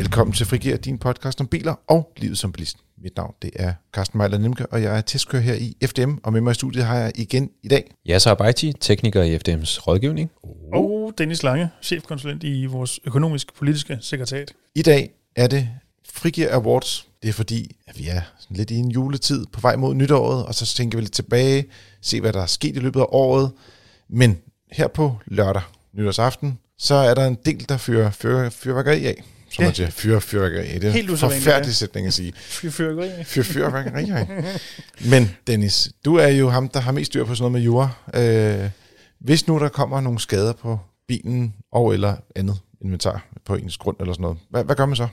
Velkommen til Frigir, din podcast om biler og livet som bilist. Mit navn det er Carsten Mejler Nemke, og jeg er testkører her i FDM, og med mig i studiet har jeg igen i dag. Yasser Abaiti, tekniker i FDM's rådgivning. Og Dennis Lange, chefkonsulent i vores økonomisk-politiske sekretariat. I dag er det Frigir Awards. Det er fordi, at vi er sådan lidt i en juletid på vej mod nytåret, og så tænker vi lidt tilbage, se hvad der er sket i løbet af året. Men her på lørdag, nytårsaften, så er der en del, der fyrer fyr, fyrværkeri af. Som Ja. man siger, fyr fyrværkeri. Det er Helt en forfærdelig ja. sætning at sige. Fyr fyrværkeri. Fyr fyrværkeri. Men Dennis, du er jo ham, der har mest styr på sådan noget med jura. Øh, hvis nu der kommer nogle skader på bilen og eller andet inventar på ens grund eller sådan noget, hvad, hvad gør man så?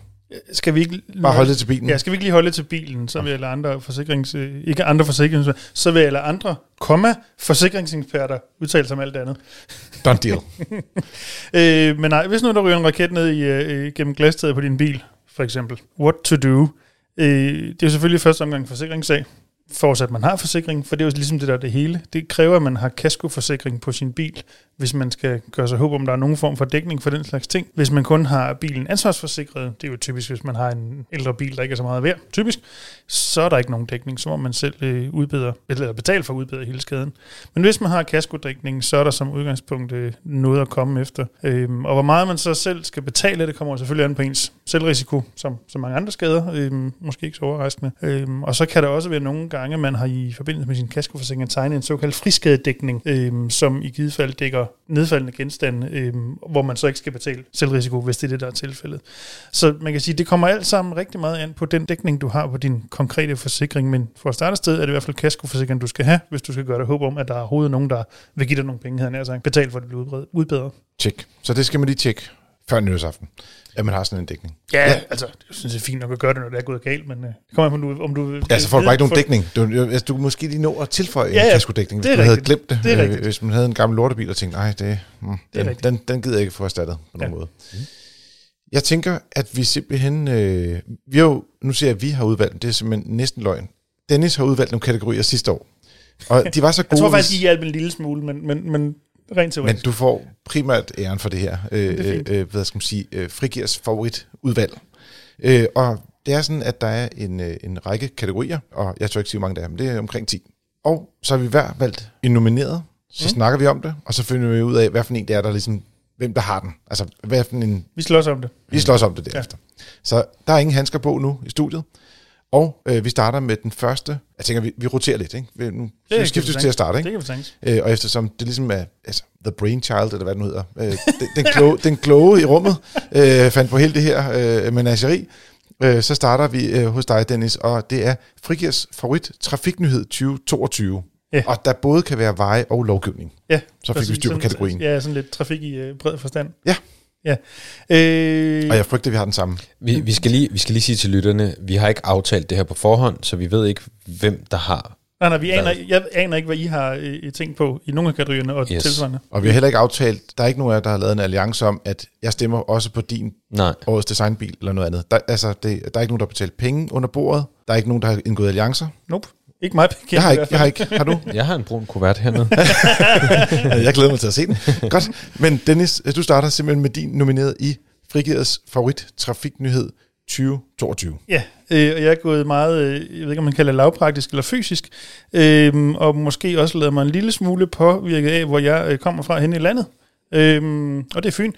Skal vi ikke... Bare holde det til bilen? Ja, skal vi ikke lige holde det til bilen, så vil jeg lade andre forsikrings... øh, Ikke andre forsikrings... Så vil jeg lade andre, komma, forsikringseksperter udtale sig om alt det andet. Done deal. Øh, men nej, hvis nu der ryger en raket ned i, øh, gennem glastaget på din bil, for eksempel. What to do? Øh, det er jo selvfølgelig første omgang forsikringssag, forudsat man har forsikring, for det er jo ligesom det der det hele. Det kræver, at man har kaskoforsikring på sin bil, hvis man skal gøre sig håb om, der er nogen form for dækning for den slags ting. Hvis man kun har bilen ansvarsforsikret, det er jo typisk, hvis man har en ældre bil, der ikke er så meget værd, typisk, så er der ikke nogen dækning, så må man selv øh, udbedre, eller betale for at udbedre hele skaden. Men hvis man har kaskodækning, så er der som udgangspunkt øh, noget at komme efter. Øhm, og hvor meget man så selv skal betale, det kommer selvfølgelig an på ens selvrisiko, som, som mange andre skader, øhm, måske ikke så overraskende. Øhm, og så kan der også være nogle gange, man har i forbindelse med sin kaskoforsikring tegnet en såkaldt friskadedækning, øh, som i givet fald dækker nedfaldende genstande, øh, hvor man så ikke skal betale selvrisiko, hvis det er det, der er tilfældet. Så man kan sige, det kommer alt sammen rigtig meget an på den dækning, du har på din konkrete forsikring, men for at starte et sted er det i hvert fald kaskoforsikring, du skal have, hvis du skal gøre dig håb om, at der er overhovedet nogen, der vil give dig nogle penge, havde jeg nær sagt, betalt for at det bliver udbedret. Tjek. Så det skal man lige tjekke før nytårsaften, at man har sådan en dækning. Ja, ja, altså, jeg synes, det er fint nok at gøre det, når det er gået galt, men øh, det kommer an på, om du, om du Ja, så får du bare ikke nogen dækning. Du, altså, du måske lige nå at tilføje Ja, en ja, kaskodækning, hvis du havde glemt det. Det er Øh, rigtigt. Hvis man havde en gammel lortebil og tænkte, nej, det, mm, den, rigtigt. den, den gider jeg ikke få erstattet på nogen Ja. måde. Jeg tænker, at vi simpelthen... Øh, vi har jo, nu siger jeg, at vi har udvalgt, det er simpelthen næsten løgn. Dennis har udvalgt nogle kategorier sidste år. Og de var så gode, Jeg tror faktisk, I hjalp en lille smule, men, men, men rent men teoretisk. du får primært æren for det her. Øh, Det øh, hvad skal man sige? Øh, Frigirs favoritudvalg. Øh, og det er sådan, at der er en, øh, en række kategorier, og jeg tror ikke sige, hvor mange der er, men det er omkring 10. Og så har vi hver valgt en nomineret, så mm. snakker vi om det, og så finder vi ud af, hvad for en det er, der ligesom, hvem der har den. Altså, hvad for en, Vi slås om det. vi slås om det derefter. Ja. Så der er ingen handsker på nu i studiet. Og øh, vi starter med den første. Jeg tænker, vi, vi roterer lidt, ikke? Vi, nu Det vi skifter vi til at starte, ikke? Det kan vi sagtens. Øh, og eftersom det ligesom er altså, The Brainchild, eller hvad den hedder, øh, den, den, kloge, den kloge i rummet, øh, fandt på hele det her øh, menageri, øh, så starter vi øh, hos dig, Dennis, og det er Frigirs favorit trafiknyhed 2022. Ja. Og der både kan være veje og lovgivning. Ja, Så fik vi styr på kategorien. Ja, sådan lidt trafik i øh, bred forstand. Ja. Ja. Øh, Og jeg frygter, at vi har den samme. Vi, vi, skal lige, vi skal lige sige til lytterne, vi har ikke aftalt det her på forhånd, så vi ved ikke, hvem der har. nej, nej, vi aner, jeg aner ikke, hvad I har øh, tænkt på i nogle af kategorierne og yes. tilsvarende. Og vi har heller ikke aftalt, der er ikke nogen af jer, der har lavet en alliance om, at jeg stemmer også på din Nej, årets designbil eller noget andet. Der, altså, det, der er ikke nogen, der har betalt penge under bordet. Der er ikke nogen, der har indgået alliancer. Nope. Ikke mig bekendt. Jeg har ikke. Jeg har ikke. Har du? jeg har en brun kuvert hernede. jeg glæder mig til at se den. Godt. Men Dennis, du starter simpelthen med din nomineret i Frigirets favorit trafiknyhed 2022. Ja, øh, og jeg er gået meget, øh, jeg ved ikke, om man kalder det lavpraktisk eller fysisk, øh, og måske også lavet mig en lille smule påvirket af, hvor jeg øh, kommer fra hen i landet. Øh, og det er Fyn.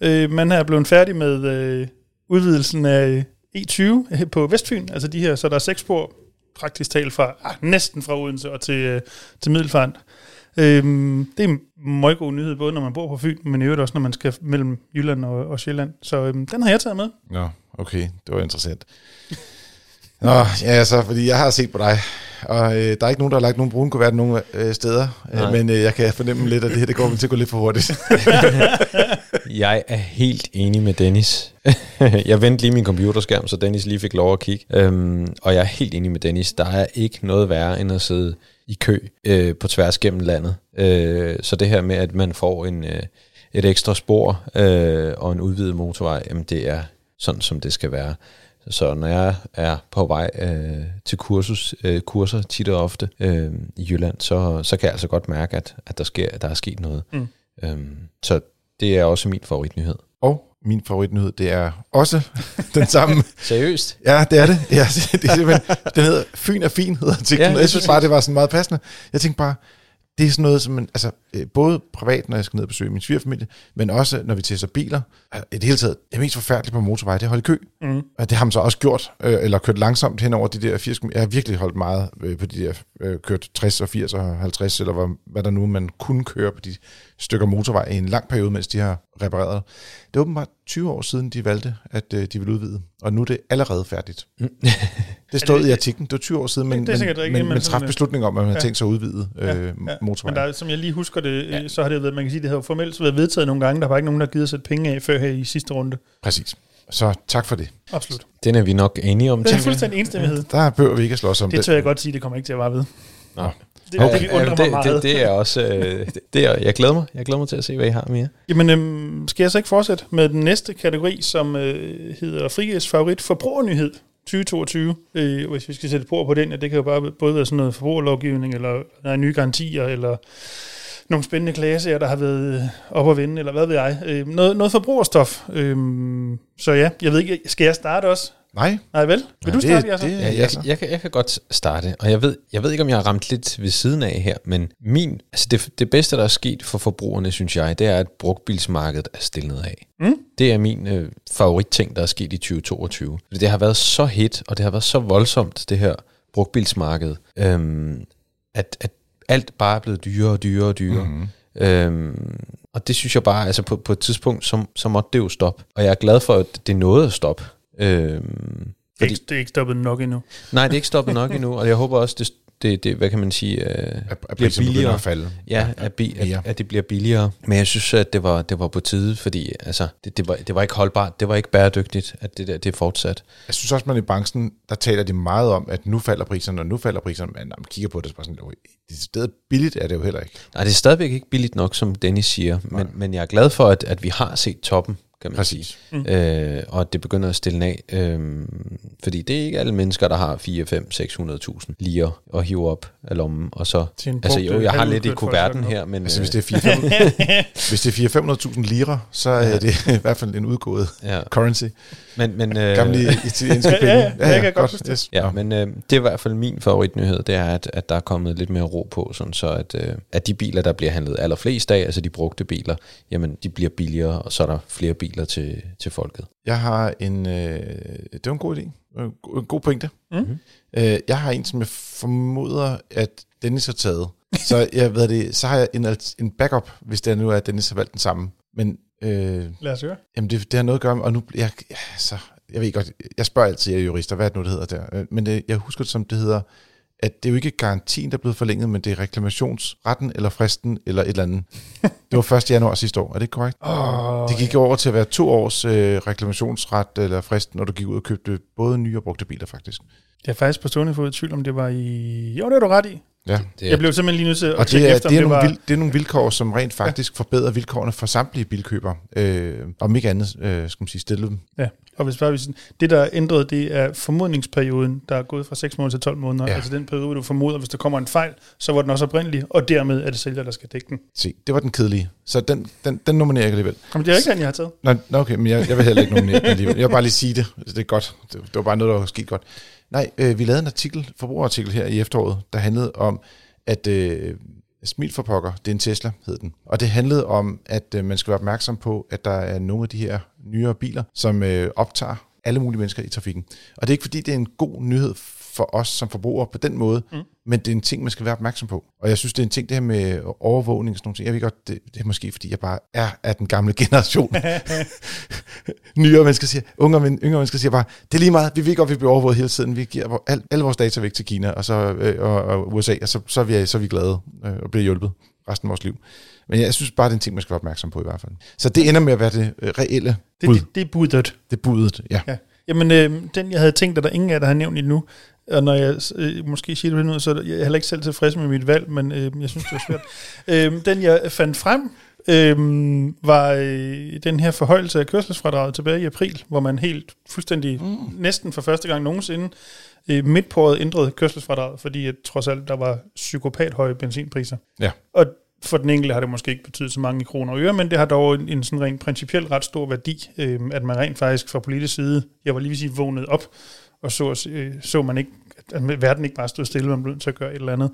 Øh, man er blevet færdig med øh, udvidelsen af E20 øh, på Vestfyn, altså de her, så der er seks spor praktisk talt fra, ah, næsten fra Odense og til, øh, til Middelfart. Øhm, det er en meget god nyhed, både når man bor på Fyn, men i øvrigt også, når man skal mellem Jylland og, og Sjælland. Så øhm, den har jeg taget med. Nå, okay. Det var interessant. Nå, ja, altså, fordi jeg har set på dig, og øh, der er ikke nogen, der har lagt nogen brune kuvert nogen øh, steder, øh, men øh, jeg kan fornemme lidt, at det her det går til at gå lidt for hurtigt. Jeg er helt enig med Dennis. jeg vendte lige min computerskærm, så Dennis lige fik lov at kigge. Øhm, og jeg er helt enig med Dennis. Der er ikke noget værre end at sidde i kø øh, på tværs gennem landet. Øh, så det her med, at man får en, øh, et ekstra spor øh, og en udvidet motorvej, jamen det er sådan, som det skal være. Så når jeg er på vej øh, til kursus, øh, kurser tit og ofte øh, i Jylland, så, så kan jeg altså godt mærke, at, at der, sker, der er sket noget. Mm. Øhm, så det er også min favoritnyhed. Og min favoritnyhed, det er også den samme. Seriøst? Ja, det er det. Ja, det er simpelthen, den hedder Fyn er fin, hedder artiklen. Ja, jeg synes bare, det var sådan meget passende. Jeg tænkte bare, det er sådan noget, som man, altså, øh, både privat, når jeg skal ned og besøge min svigerfamilie, men også når vi tester biler. Øh, I det hele taget, det er mest forfærdeligt på motorvej, det er at holde kø. Mm. Og det har man så også gjort, øh, eller kørt langsomt hen over de der 80 km. Jeg har virkelig holdt meget øh, på de der, øh, kørt 60 og 80 og 50, eller hvad, hvad der nu man kunne køre på de stykker motorvej i en lang periode, mens de har repareret. Det er åbenbart 20 år siden, de valgte, at øh, de ville udvide, og nu er det allerede færdigt. Det stod det- i artiklen, det var 20 år siden, men, Det er men, rigtigt, men, men øh, beslutning om, at man har ja. tænkt sig at udvide øh, Ja, ja, ja. motorvejen. Men der, er- som jeg lige husker det, ja. så har det jo været, man kan sige, det har formelt været vedtaget nogle gange. Der var ikke nogen, der gider at sætte penge af før her i sidste runde. Præcis. Så tak for det. Absolut. Den er vi nok enige om. Det er fuldstændig enstemmighed. Der behøver vi ikke at slås om Det tør jeg godt sige, det kommer ikke til at vare ved. Nå. Det, Okay, det undrer ja, mig det, meget. det, det er også... Øh, det, det er, jeg glæder mig. Jeg glæder mig til at se, hvad I har mere. Jamen, øhm, skal jeg så ikke fortsætte med den næste kategori, som øh, hedder Frigæs favorit forbrugernyhed 2022. Øh, hvis vi skal sætte på på den, ja, det kan jo bare både være sådan noget forbrugerlovgivning, eller der er nye garantier, eller nogle spændende klagesager, der har været øh, op at vende, eller hvad ved jeg. Øh, noget, noget forbrugerstof. Øh, så ja, jeg ved ikke, skal jeg starte også? Nej, Nej vel? Vil du det- starte, Jasser? det- Ja, jeg, altså. jeg, kan, jeg kan godt starte, og jeg ved, jeg ved ikke, om jeg har ramt lidt ved siden af her, men min, altså det, det bedste, der er sket for forbrugerne, synes jeg, det er, at brugtbilsmarkedet er stillet af. Mm. Det er min øh, favoritting, der er sket i 2022. Fordi Det har været så hit, og det har været så voldsomt, det her brugtbilsmarked, øhm, at, at alt bare er blevet dyrere og dyrere og dyrere. Mhm. Øhm, og det synes jeg bare, altså på, på et tidspunkt, så, så måtte det jo stoppe. Og jeg er glad for, at det nåede at stoppe. Øhm, Det, er fordi, ikke, det er ikke stoppet nok endnu. nej, det er ikke stoppet nok endnu, og jeg håber også, det, det, det hvad kan man sige, øh, at, at bliver billigere. at falde. Ja, at, bi, at, at det bliver billigere. Men jeg synes, at det var, det var på tide, fordi altså, det, det, var, det var ikke holdbart, det var ikke bæredygtigt, at det der det er fortsat. Jeg synes også, man i branchen, der taler de meget om, at nu falder priserne, og nu falder priserne, men når man kigger på det, så er det bare sådan, "Oj, det sted billigt er det jo heller ikke. Nej, det er stadigvæk ikke billigt nok, som Dennis siger, men, men jeg er glad for, at, at vi har set toppen, kan man sige. Præcis. Mm. Øh, og det begynder at stille af. Øh, fordi det er ikke alle mennesker, der har 4, 5, 600.000 lige at hive op af lommen. Og så, altså jo, øh, jeg har lidt i kuverten her, men Altså, øh, hvis det er 400 hvis det er 400-500.000 lire, så er Ja. det i hvert fald en udgået ja, currency. Men, men, øh, Gamle italienske Ja, penge. ja, ja, jeg kan godt huske det. Ja, men øh, det er i hvert fald min favoritnyhed, det er, at, at der er kommet lidt mere ro på, sådan så at, øh, at de biler, der bliver handlet allerflest af, altså de brugte biler, jamen de bliver billigere, og så er der flere biler til, til folket. Jeg har en... Øh, det var en god idé. En go- en god pointe. Mhm. Øh, jeg har en, som jeg formoder, at Dennis har taget. Så, jeg ved det, så har jeg en, en backup, hvis det nu er, at Dennis har valgt den samme. Men øh, Lad os høre. Jamen, det, det har noget at gøre med, og nu, jeg, ja, så, jeg ved godt, jeg spørger altid jer jurister, hvad er det nu, det hedder der? Øh, Men det, jeg husker det som, det hedder, at det er jo ikke garantien, der er blevet forlænget, men det er reklamationsretten, eller fristen, eller et eller andet. Det var 1. januar sidste år, er det korrekt? Oh, Det gik over til at være to års øh, reklamationsret eller frist, når du gik ud og købte både nye og brugte biler, faktisk. Jeg er faktisk på stående fod i tvivl, om det var i... Jo, det har du ret i. Ja. Det, Jeg blev simpelthen lige nødt til at Og det er, efter, det, er om det nogle var... vil, det er nogle vilkår, som rent faktisk ja. forbedrer vilkårene for samtlige bilkøbere. Øh, om ikke andet, øh, skal man sige, stille dem. Ja, og hvis bare det der er ændret, det er formodningsperioden, der er gået fra 6 måneder til 12 måneder. Ja. Altså den periode, du formoder, hvis der kommer en fejl, så var den også oprindelig, og dermed er det sælger, der skal dække den. Se, det var den kedelige. Så den, den, den nominerer jeg alligevel. Jamen, det er ikke den, jeg har taget. Nå, okay, men jeg, jeg vil heller ikke nominere den alligevel. Jeg vil bare lige sige det. Det er godt. Det, det var bare noget, der var sket godt. Nej, øh, vi lavede en artikel, forbrugerartikel her i efteråret, der handlede om, at øh, Smil for pokker, det er en Tesla, hed den. Og det handlede om, at øh, man skal være opmærksom på, at der er nogle af de her nyere biler, som øh, optager alle mulige mennesker i trafikken. Og det er ikke fordi, det er en god nyhed for os som forbrugere på den måde, mm. men det er en ting, man skal være opmærksom på. Og jeg synes, det er en ting, det her med overvågning og sådan nogle ting. Jeg ved godt, det, det er måske, fordi jeg bare er af den gamle generation. Nyere mennesker siger, unge men, yngre mennesker siger bare, det er lige meget, vi ved godt, vi bliver overvåget hele tiden, vi giver al, alle vores data væk til Kina og, så, øh, og, og USA, og så, så, er vi, så er vi glade øh, og bliver hjulpet resten af vores liv. Men jeg synes bare, det er en ting, man skal være opmærksom på i hvert fald. Så det ender med at være det øh, reelle Det, bud. det, det er budet. Det er budet, ja. Ja. Jamen, øh, den jeg havde tænkt, at der ingen af der har nævnt endnu, og når jeg øh, måske siger det måde, så er jeg heller ikke selv tilfreds med mit valg, men øh, jeg synes, det var svært. øh, den jeg fandt frem, øh, var øh, den her forhøjelse af kørselsfradraget tilbage i april, hvor man helt fuldstændig, mm. næsten for første gang nogensinde, øh, midt på året ændrede kørselsfradraget, fordi at, trods alt der var psykopat høje benzinpriser. Ja. Og for den enkelte har det måske ikke betydet så mange kroner og øre, men det har dog en, en sådan rent principielt ret stor værdi, øh, at man rent faktisk fra politisk side, jeg var lige ved at sige, vågnet op, og så, øh, så man ikke, at verden ikke bare stod stille, man blev nødt til at gøre et eller andet.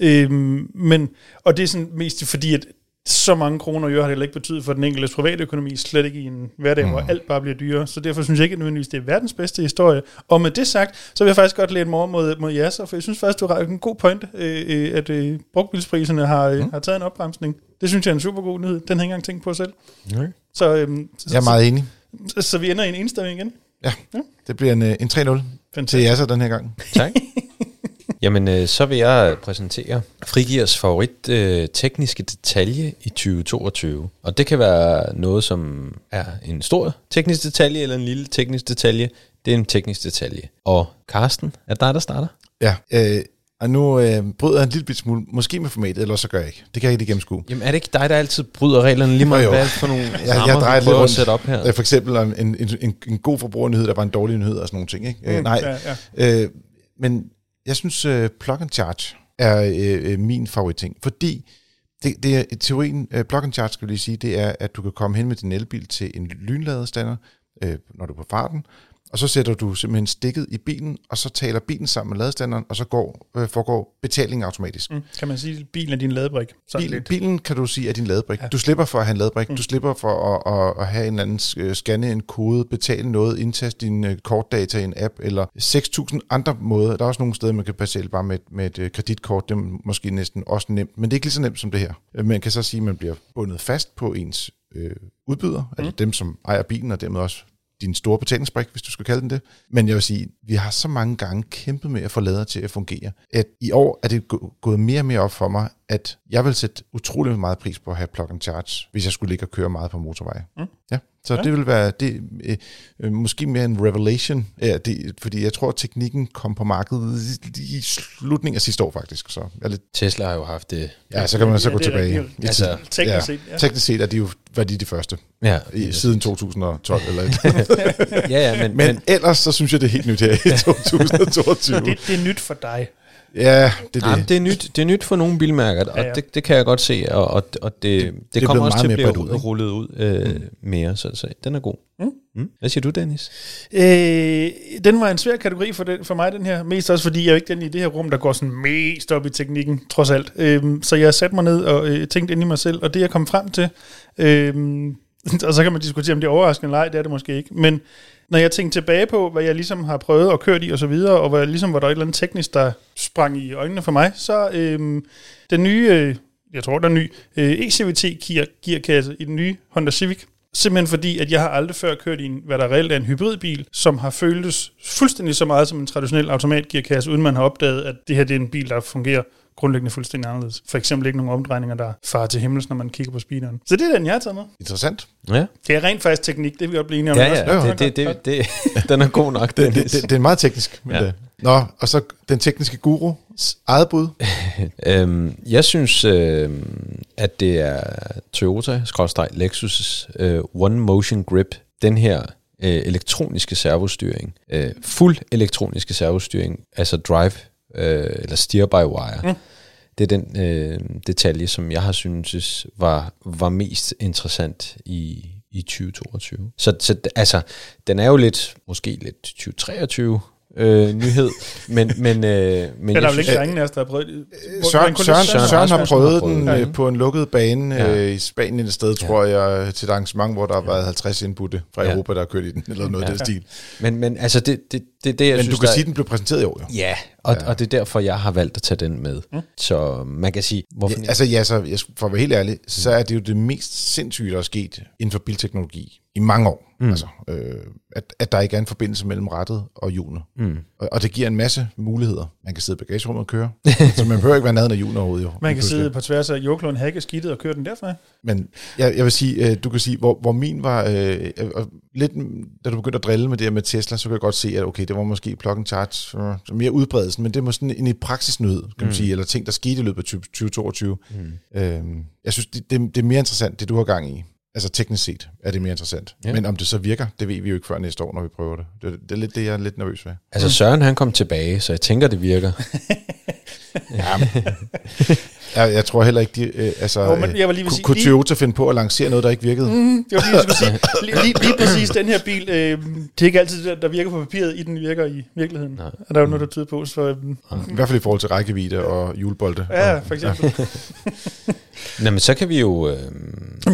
Øh, men, og det er sådan mest fordi, at så mange kroner og øre har det heller ikke betydet for den enkelte private økonomi, slet ikke i en hverdag, mm. hvor alt bare bliver dyrere. Så derfor synes jeg ikke nødvendigvis, det er verdens bedste historie. Og med det sagt, så vil jeg faktisk godt læne mig mod, mod Yasser, for jeg synes faktisk, du har en god point, øh, øh at øh, brugtbilspriserne har, øh, mm. har taget en opbremsning. Det synes jeg er en super god nyhed. Den har jeg ikke engang tænkt på selv. Okay. Så, øh, jeg er meget enig. Så, så vi ender i en enstemming igen. Ja, ja. det bliver en, øh, en 3-0 Fantastisk. til Yasser den her gang. Tak. Jamen, øh, så vil jeg præsentere Frigiers favorit øh, tekniske detalje i 2022. Og det kan være noget, som er en stor teknisk detalje, eller en lille teknisk detalje. Det er en teknisk detalje. Og Karsten, er det dig, der starter? Ja, øh, og nu øh, bryder jeg en lille smule, måske med formatet, eller så gør jeg ikke. Det kan jeg ikke gennemskue. Jamen er det ikke dig, der altid bryder reglerne lige meget, hvad for nogle jeg, rammer, jeg drejer du prøver at sætte op her? For eksempel en, en, en, en god forbrugernyhed, der var en dårlig nyhed og sådan nogle ting. Ikke? Øh, mm, øh, nej, ja, ja. Øh, men jeg synes, uh, plug and charge er uh, min favoritting, fordi det, det er teorien, uh, plug and charge skal jeg lige sige, det er, at du kan komme hen med din elbil til en lynladestander, uh, når du er på farten, og så sætter du simpelthen stikket i bilen, og så taler bilen sammen med ladestanderen, og så går, øh, foregår betalingen automatisk. Mm. Kan man sige, at bilen er din ladebrik? Bil, bilen kan du sige er din ladebrik. Ja. Du slipper for at have en ladebrik. Mm. Du slipper for at, at, at have en anden uh, scanne en kode, betale noget, indtaste dine uh, kortdata i en app, eller 6.000 andre måder. Der er også nogle steder, man kan betale bare med, med et uh, kreditkort. Det er måske næsten også nemt, men det er ikke lige så nemt som det her. Man kan så sige, at man bliver bundet fast på ens øh, udbyder, mm. altså dem, som ejer bilen, og dermed også din store betalingsbrik, hvis du skal kalde den det. Men jeg vil sige, vi har så mange gange kæmpet med at få lader til at fungere, at i år er det gået mere og mere op for mig, at jeg vil sætte utrolig meget pris på at have plug and charge, hvis jeg skulle ligge og køre meget på motorvej. Mm. Ja. Så ja. det vil være det, øh, øh, måske mere en revelation, ja, det, fordi jeg tror, at teknikken kom på markedet i slutningen af sidste år faktisk. Så jeg lidt... Tesla har jo haft det. Ja, så kan man så ja, gå tilbage. Er, altså, teknisk, ja, set, ja. teknisk set er de jo var de de første. Ja, i, siden 2012 eller et. ja, ja, men, men, men, ellers så synes jeg, det er helt nyt her i 2022. det, det er nyt for dig. Ja, det er Jamen, det. det, er nyt, det er nyt for nogle bilmærker, og ja, ja. Det, det kan jeg godt se, og, og, og det, det, det, det kommer også til at blive ud, rullet ud øh, mm. mere, så, så den er god. Mm. Mm. Hvad siger du, Dennis? Øh, den var en svær kategori for, den, for mig, den her. Mest også, fordi jeg er ikke den i det her rum, der går sådan mest op i teknikken, trods alt. Øh, så jeg satte mig ned og øh, tænkte ind i mig selv, og det jeg kom frem til, øh, og så kan man diskutere, om det er overraskende eller ej, det er det måske ikke, men når jeg tænkte tilbage på, hvad jeg ligesom har prøvet og kørt i og så videre, og hvad ligesom var der et eller andet teknisk, der sprang i øjnene for mig, så øhm, den nye, øh, jeg tror, der er ny, øh, ECVT gearkasse i den nye Honda Civic, simpelthen fordi, at jeg har aldrig før kørt i en, hvad der reelt er en hybridbil, som har føltes fuldstændig så meget som en traditionel automatgearkasse, uden man har opdaget, at det her det er en bil, der fungerer grundlæggende fuldstændig anderledes. For eksempel ikke nogen omdrejninger, der farer til himmels, når man kigger på speederen. Så det er den, jeg har taget med. Interessant. Ja. Det er rent faktisk teknik, det vil vi godt blive enige om. Ja, ja, det, det, det, det, den er god nok. Det, det, det, det er meget teknisk. Men ja. det. Nå, og så den tekniske guru, eget bud? øhm, jeg synes, øh, at det er Toyota-Lexus øh, One Motion Grip. Den her øh, elektroniske servostyring. Øh, fuld elektroniske servostyring, altså drive øh, eller steer by wire. Mm. Det er den øh, detalje, som jeg har syntes var, var mest interessant i, i 2022. Så, så altså, den er jo lidt, måske lidt 2023 øh, nyhed, men... men, øh, men ja, der er vel ikke ingen af os, der har prøvet det. Søren, Søren, Søren, Søren har prøvet den ja. Øh, på en lukket bane ja. øh, i Spanien et sted, tror ja. jeg, til et arrangement, hvor der har været 50 indbudte fra ja. Europa, der har kørt i den, eller noget ja. af den stil. Men, men altså, det, det, det, det jeg men synes, du kan der, sige, at den blev præsenteret i år, jo. Ja, og, ja. og det er derfor, jeg har valgt at tage den med. Mm. Så man kan sige... Hvorfor ja, altså, ja, så, for at være helt ærlig, så er det jo det mest sindssyge, der er sket inden for bilteknologi i mange år. Mm. Altså, øh, at, at der ikke er en forbindelse mellem rettet og hjulene. Mm. Og, og det giver en masse muligheder. Man kan sidde i bagagerummet og køre, så man behøver ikke være nede af hjulene overhovedet. Jo, man kan sidde på tværs af Joklund Hakke skidtet og køre den derfra. Men jeg, jeg vil sige, øh, du kan sige, hvor, hvor min var, øh, øh, lidt, da du begyndte at drille med det her med Tesla, så kan jeg godt se, at okay, det var måske plug and charge, øh, mere udbredelsen, men det var sådan en i praksis nød, kan man mm. sige, eller ting, der skete i løbet af 2022. Mm. Øh, jeg synes, det, det, det er mere interessant, det du har gang i. Altså teknisk set er det mere interessant. Ja. Men om det så virker, det ved vi jo ikke før næste år, når vi prøver det. Det, det er lidt det, jeg er lidt nervøs ved. Altså Søren han kom tilbage, så jeg tænker, det virker. Jeg, jeg tror heller ikke, de, øh, altså, Jo, men jeg var lige kunne, sige- kunne lige- Toyota finde på at lancere noget, der ikke virkede? Mm. Mm, det var lige, jeg skulle sige. Lige, lige, lige præcis den her bil, øh, det er ikke altid det, der virker på papiret, i den virker i virkeligheden. Nej. Og der er jo noget, der tyder på, så øh, I hvert fald i forhold til rækkevidde og hjulbolde. ja, for eksempel. Nå, men så kan vi jo... Øh,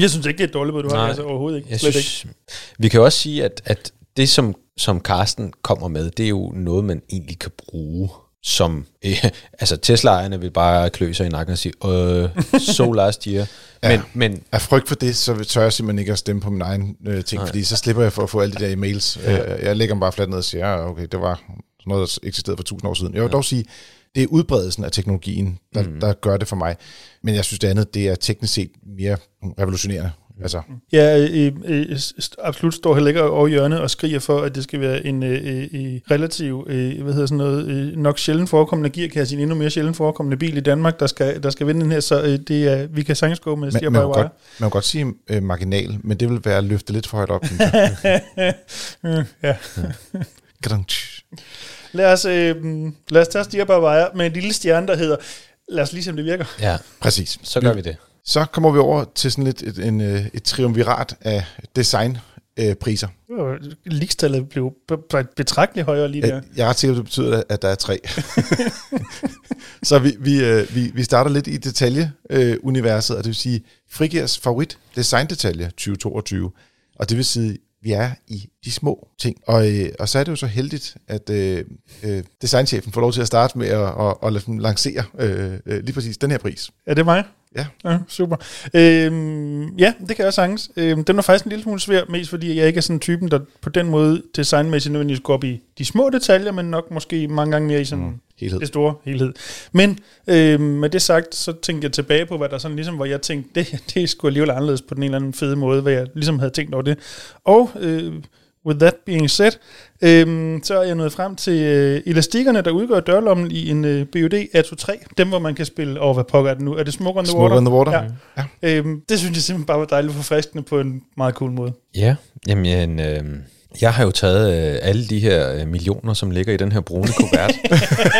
jeg synes ikke, det er et dårligt bud, du har Nej, altså overhovedet ikke. jeg Slet synes, vi kan også sige, at, at det, som, som Carsten kommer med, det er jo noget, man egentlig kan bruge som... Øh, altså, Tesla-ejerne vil bare klø sig i nakken og sige, øh, so last year. Ja. Men, men Af frygt for det, så tør jeg simpelthen ikke at stemme på min egen øh, ting, Nej. fordi så slipper jeg for at få alle de der e-mails. Ja. Øh, jeg lægger dem bare fladt ned og siger, ja, okay, det var noget, der eksisterede for tusind år siden. Jeg vil ja. dog sige, det er udbredelsen af teknologien, der, mm. der gør det for mig. Men jeg synes, det andet, det er teknisk set mere revolutionerende. Altså, Ja, øh, øh, st- absolut står heller ikke over i hjørnet og skriger for, at det skal være en øh, øh, relativ, øh, hvad hedder sådan noget, øh, nok sjældent forekommende gearkasse, en endnu mere sjældent forekommende bil i Danmark, der skal, der skal vinde den her, så øh, det er, vi kan sagtens gå med man, stier man, godt, man kan godt sige øh, marginal, men det vil være at løfte lidt for højt op. Mm, ja. Lad os, øh, lad os tage stier by wire med en lille stjerne, der hedder, lad os lige se, om det virker. ja, Præcis. så gør vi det. Så kommer vi over til sådan lidt et, en, øh, et triumvirat af designpriser. Øh, priser. Ligestallet blev be- betragteligt højere lige der. Jeg, er ret sikker på, at det betyder, at der er tre. så vi, vi, øh, vi, vi starter lidt i detaljeuniverset, og det vil sige Frigers favorit designdetalje 2022. Og det vil sige, vi er i de små ting. Og, øh, og så er det jo så heldigt, at øh, øh, designchefen får lov til at starte med at, at, at, at lancere øh, øh, lige præcis den her pris. Er det mig? Ja. Ja, super. Øhm, ja, det kan jeg sagtens. Øhm, den var faktisk en lille smule svær, mest fordi jeg ikke er sådan typen, der på den måde designmæssigt nødvendigvis går op i de små detaljer, men nok måske mange gange mere i sådan mm. Helhed. det store helhed. Men øhm, med det sagt, så tænkte jeg tilbage på, hvad der sådan ligesom, hvor jeg tænkte, det, det sgu alligevel anderledes på den en eller anden fede måde, hvad jeg ligesom havde tænkt over det. Og øh, with that being said, øhm, så er jeg nået frem til øh, elastikkerne, der udgør dørlommen i en øh, BUD Atto 3. Dem, hvor man kan spille, og hvad pokker er det nu? Er det Smoke on the Smoke Water? on the Water. Ja. Ja. Øhm, det synes jeg simpelthen bare var dejligt forfriskende på en meget cool måde. Ja, jamen, øh, jeg har jo taget øh, alle de her øh, millioner, som ligger i den her brune kuvert.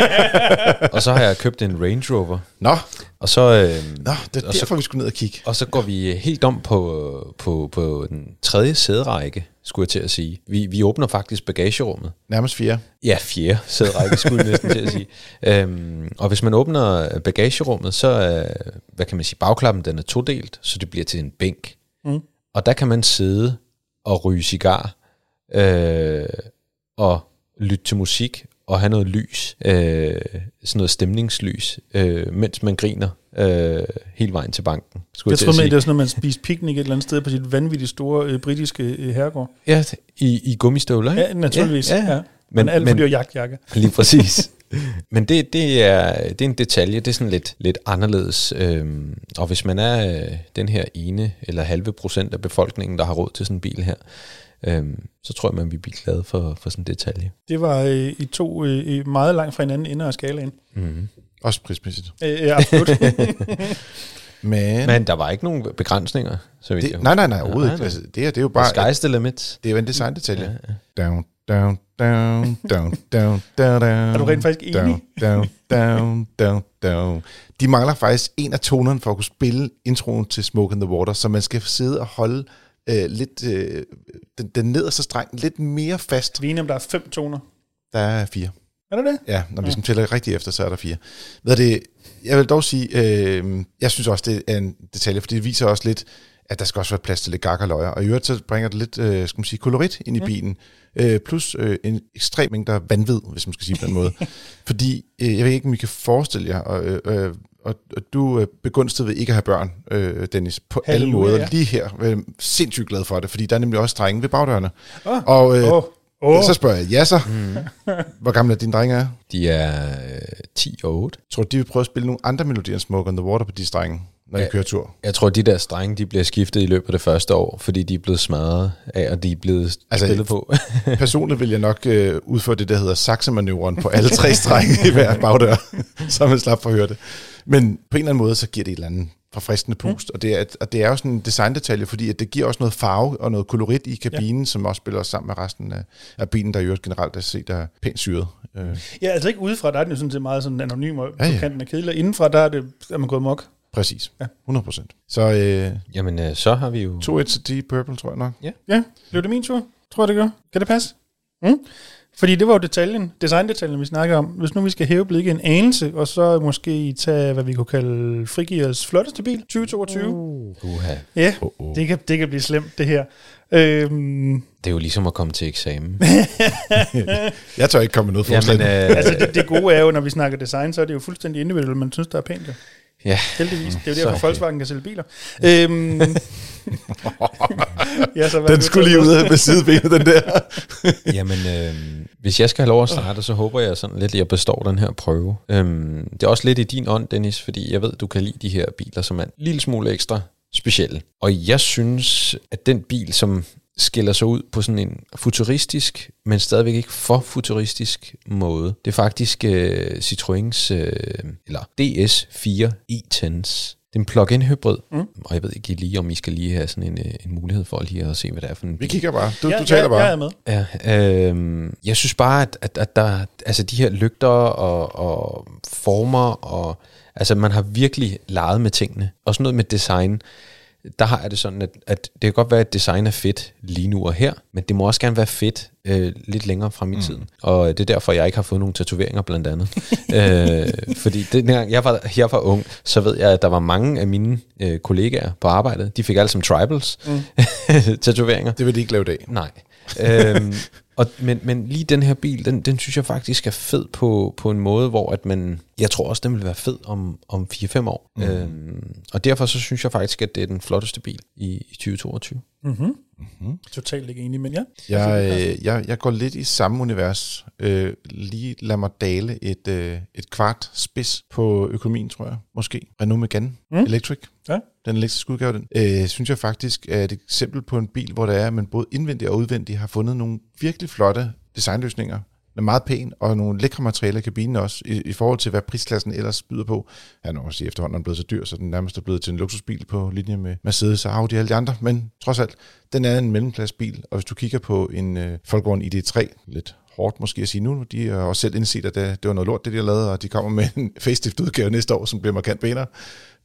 og så har jeg købt en Range Rover. Nå, Og så, øh, nå, det er Og så- derfor, vi skulle ned og kigge. og så går vi helt om på, på, på den tredje sæderække, skulle jeg til at sige. Vi, vi åbner faktisk bagagerummet. Nærmest fire. Ja, fjerde sæderække, skulle jeg næsten til at sige. Øhm, og hvis man åbner bagagerummet, så er, hvad kan man sige, bagklappen den er todelt, så det bliver til en bænk. Mm. Og der kan man sidde og ryge cigar, øh, og lytte til musik, og have noget lys, øh, sådan noget stemningslys, øh, mens man griner øh, hele vejen til banken. Skulle Jeg jeg, tror at det er sådan, når man spiser picnic et eller andet sted på sit vanvittigt store øh, britiske øh, herregård. Ja, i, i gummistøvler, ikke? Ja, naturligvis. Ja, ja. ja. Men, Men- alt for dyr jagtjakke. Lige præcis. Men det, det, er, det er en detalje, det er sådan lidt, lidt anderledes. Øhm, og hvis man er øh, den her ene eller halve procent af befolkningen, der har råd til sådan en bil her, øhm, så tror jeg, man vil blive glad for, for sådan en detalje. Det var øh, i to øh, meget langt fra hinanden ender af skalaen. Mm-hmm. Også prismæssigt. Øh, ja, absolut. Men, Men der var ikke nogen begrænsninger, så vidt jeg det, nej, nej, nej, husker. overhovedet ikke. Altså, det, er, det er jo bare... The sky's the limit. Det er jo en designdetalje. Ja, ja. Down, down, down, down, down, down, down. er du rent faktisk enig? Down, down, down, down, down. De mangler faktisk en af tonerne for at kunne spille introen til Smoke in the Water, så man skal sidde og holde øh, lidt, øh, den, den nederste streng lidt mere fast. Vi er enige om, der er fem toner. Der er fire. Er det det? Ja, når vi ja. tæller rigtigt efter, så er der fire. Hvad er det? Jeg vil dog sige, øh, jeg synes også, det er en detalje, for det viser også lidt, at der skal også være plads til lidt gak og løjer. Og i øvrigt så bringer det lidt, øh, skal man sige, kolorit ind i bilen. Øh, plus øh, en ekstrem mængde vanvid, hvis man skal sige på den måde. Fordi, øh, jeg ved ikke, om I kan forestille jer, og, øh, øh, og, og du er begunstiget ved ikke at have børn, øh, Dennis, på alle Halleluja, måder. ja. Lige her, jeg er sindssygt glad for det, fordi der er nemlig også drenge ved bagdørene. Åh, Og øh, Åh, åh. så spørger jeg, ja så, hvor gamle er dine drenge er? De er øh, 10 og 8. Tror du, de vil prøve at spille nogle andre melodier end Smoke on the Water på de strenge, når ja. Kører tur? Jeg tror, de der strenge, de bliver skiftet i løbet af det første år, fordi de er blevet smadret af, og de er blevet Altså, spillet på. Personligt vil jeg nok øh, udføre det, der hedder saksemanøvren på alle tre strenge i hver bagdør, så man slap for at høre det. Men på en eller anden måde, så giver det et eller andet forfriskende pust, mm. og, det er, og det er jo sådan en designdetalje, fordi at det giver også noget farve og noget kolorit i kabinen, ja. som også spiller sammen med resten af, af bilen, der jo generelt er set er pænt syret. Øh. Ja, altså ikke udefra, der er den jo sådan set meget sådan anonym og ja, ja. på kanten af kedelig, indenfra, der er, det, er man gået mok. Præcis, ja. 100 procent. Så øh, Jamen, øh, så har vi jo... 2 1 Deep Purple, tror jeg nok. Ja. ja, blev det min tur? Tror jeg, det gør. Kan det passe? Mm? Fordi det var jo detaljen, designdetaljen, vi snakker om. Hvis nu vi skal hæve blikket en anelse, og så måske tage, hvad vi kunne kalde frigiveres flotteste bil, 2022. Uh. Ja, uh-uh. det, kan, det kan blive slemt, det her. Øhm. Det er jo ligesom at komme til eksamen. jeg tør ikke komme med noget forslag. Jamen, øh, altså det, det gode er jo, når vi snakker design, så er det jo fuldstændig individuelt, man synes, der er pænt. Ja. Ja. Heldigvis. Det er jo derfor, Volkswagen kan sælge biler. øhm, ja, så den skulle lige ud af med sidebenet, den der. Jamen, øh, hvis jeg skal have lov at starte, så håber jeg sådan lidt, at jeg består den her prøve. Øhm, det er også lidt i din ånd, Dennis, fordi jeg ved, du kan lide de her biler, som er en lille smule ekstra specielle. Og jeg synes, at den bil, som skiller sig ud på sådan en futuristisk, men stadigvæk ikke for futuristisk måde. Det er faktisk uh, Citroëns, uh, eller DS4 e-Tens. Det er en plug-in hybrid, mm. og jeg ved ikke lige, om I skal lige have sådan en, øh, en mulighed for lige at se, hvad det er for en Vi kigger bare. Du, ja, du taler ja, bare. Jeg er med. Ja, øh, jeg synes bare, at, at, at der, altså de her lygter og, og former, og altså man har virkelig leget med tingene. Også noget med design der har jeg det sådan, at, at det kan godt være, at design er fedt lige nu og her, men det må også gerne være fedt øh, lidt længere frem i mm. tiden. Og det er derfor, jeg ikke har fået nogle tatoveringer blandt andet. øh, fordi dengang jeg var, jeg var ung, så ved jeg, at der var mange af mine øh, kollegaer på arbejdet, de fik alle som tribals mm. tatoveringer. Det vil de ikke lave i dag. Nej. øhm, og, men, men lige den her bil, den, den synes jeg faktisk er fed på, på en måde, hvor at man, jeg tror også, den vil være fed om, om 4-5 år. Mm. Øhm, og derfor så synes jeg faktisk, at det er den flotteste bil i, i 2022. Mm-hmm. Mm-hmm. Totalt ikke enig, men ja. Jeg, øh, jeg, jeg går lidt i samme univers. Øh, lige lad mig dale et, øh, et kvart spids på økonomien, tror jeg. Måske. Renault Megane mm. Electric. Ja. Den elektriske udgave, den, øh, synes jeg faktisk er et eksempel på en bil, hvor der er, at man både indvendigt og udvendigt har fundet nogle virkelig flotte designløsninger, er meget pæn, og nogle lækre materialer i kabinen også, i, i forhold til, hvad prisklassen ellers byder på. Han er også efterhånden blevet så dyr, så den nærmest er blevet til en luksusbil på linje med Mercedes og Audi og alle de andre, men trods alt, den er en mellemklassebil, og hvis du kigger på en øh, Volkswagen ID3, lidt hårdt måske at sige nu. De har også selv indset, at det, det var noget lort, det de har lavet, og de kommer med en facelift-udgave næste år, som bliver markant bedre.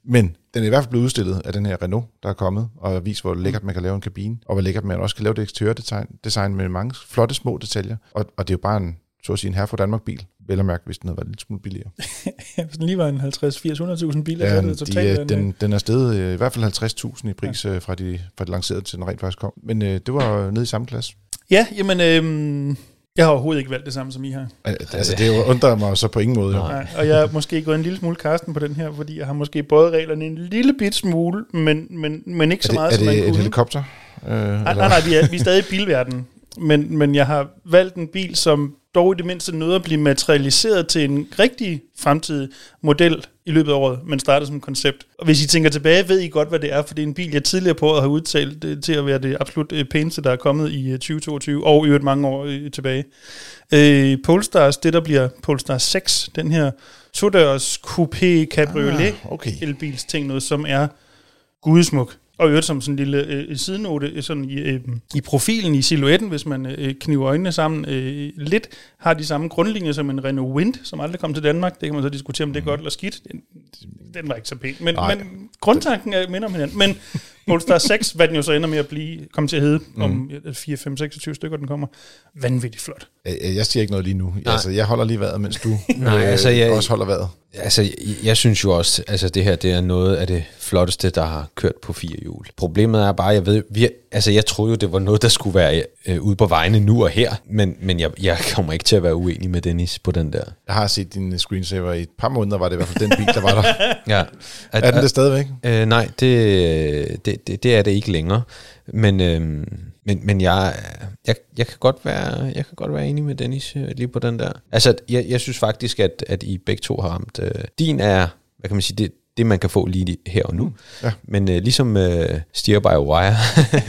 Men den er i hvert fald blevet udstillet af den her Renault, der er kommet, og vist, hvor lækkert man kan lave en kabine, og hvor lækkert man også kan lave det eksteriørdesign design med mange flotte små detaljer. Og, og det er jo bare en, så at sige, en her for Danmark bil. Vel at mærke, hvis den havde været lidt smule billigere. hvis den lige var en 50-80-100.000 bil, ja, så er det totalt... De, den, den er stedet øh, i hvert fald 50.000 i pris ja. Øh, fra, de, fra de lancerede til den rent faktisk kom. Men øh, det var nede i samme klasse. Ja, jamen... Øh, jeg har overhovedet ikke valgt det samme, som I har. Altså, det undrer mig så på ingen måde. Nej, og jeg har måske gået en lille smule Karsten på den her, fordi jeg har måske både reglerne en lille bit smule, men, men, men ikke er så meget, det, som man Er det et helikopter? Øh, nej, nej, nej, vi er, vi er stadig i bilverden. Men, men jeg har valgt en bil, som dog i det mindste nåede at blive materialiseret til en rigtig fremtidig model i løbet af året, men startede som koncept. Og hvis I tænker tilbage, ved I godt, hvad det er, for det er en bil, jeg tidligere på året har udtalt det, til at være det absolut øh, pæneste, der er kommet i 2022, øh, og i øvrigt mange år øh, tilbage. Øh, Polestars, det der bliver Polestar 6, den her todørs coupé cabriolet ah, okay. elbils ting, noget som er gudsmuk. Og øvrigt som sådan en lille øh, sidenote øh, sådan i, øh, i profilen, i silhuetten, hvis man øh, kniver øjnene sammen øh, lidt, har de samme grundlinjer som en Renault Wind, som aldrig kom til Danmark. Det kan man så diskutere, om det er godt eller skidt. Den, den var ikke så pæn. Men, men grundtanken er minder om hinanden. Men Polestar 6, hvad den jo så ender med at blive, komme til at hedde mm. om 4, 5, 26 stykker, den kommer. Vanvittigt flot. Jeg, jeg siger ikke noget lige nu. Nej. Altså, jeg holder lige vejret, mens du Nej, øh, altså, jeg, også holder vejret. Altså, jeg, jeg synes jo også, altså det her, det er noget af det flotteste, der har kørt på fire hjul. Problemet er bare, jeg ved, vi, altså jeg troede jo, det var noget, der skulle være øh, ude på vejene nu og her, men, men jeg, jeg kommer ikke til at være uenig med Dennis på den der. Jeg har set din screensaver i et par måneder, var det i hvert fald den bil, der var der. ja. At, er den det stadigvæk? Øh, nej, det, det, det, det er det ikke længere. Men, øh, men, men jeg, jeg, jeg, kan godt være, jeg kan godt være enig med Dennis øh, lige på den der. Altså, jeg, jeg synes faktisk, at, at I begge to har ramt. Øh, din er, hvad kan man sige, det, det, man kan få lige her og nu. Ja. Men øh, ligesom øh, Steer by Wire,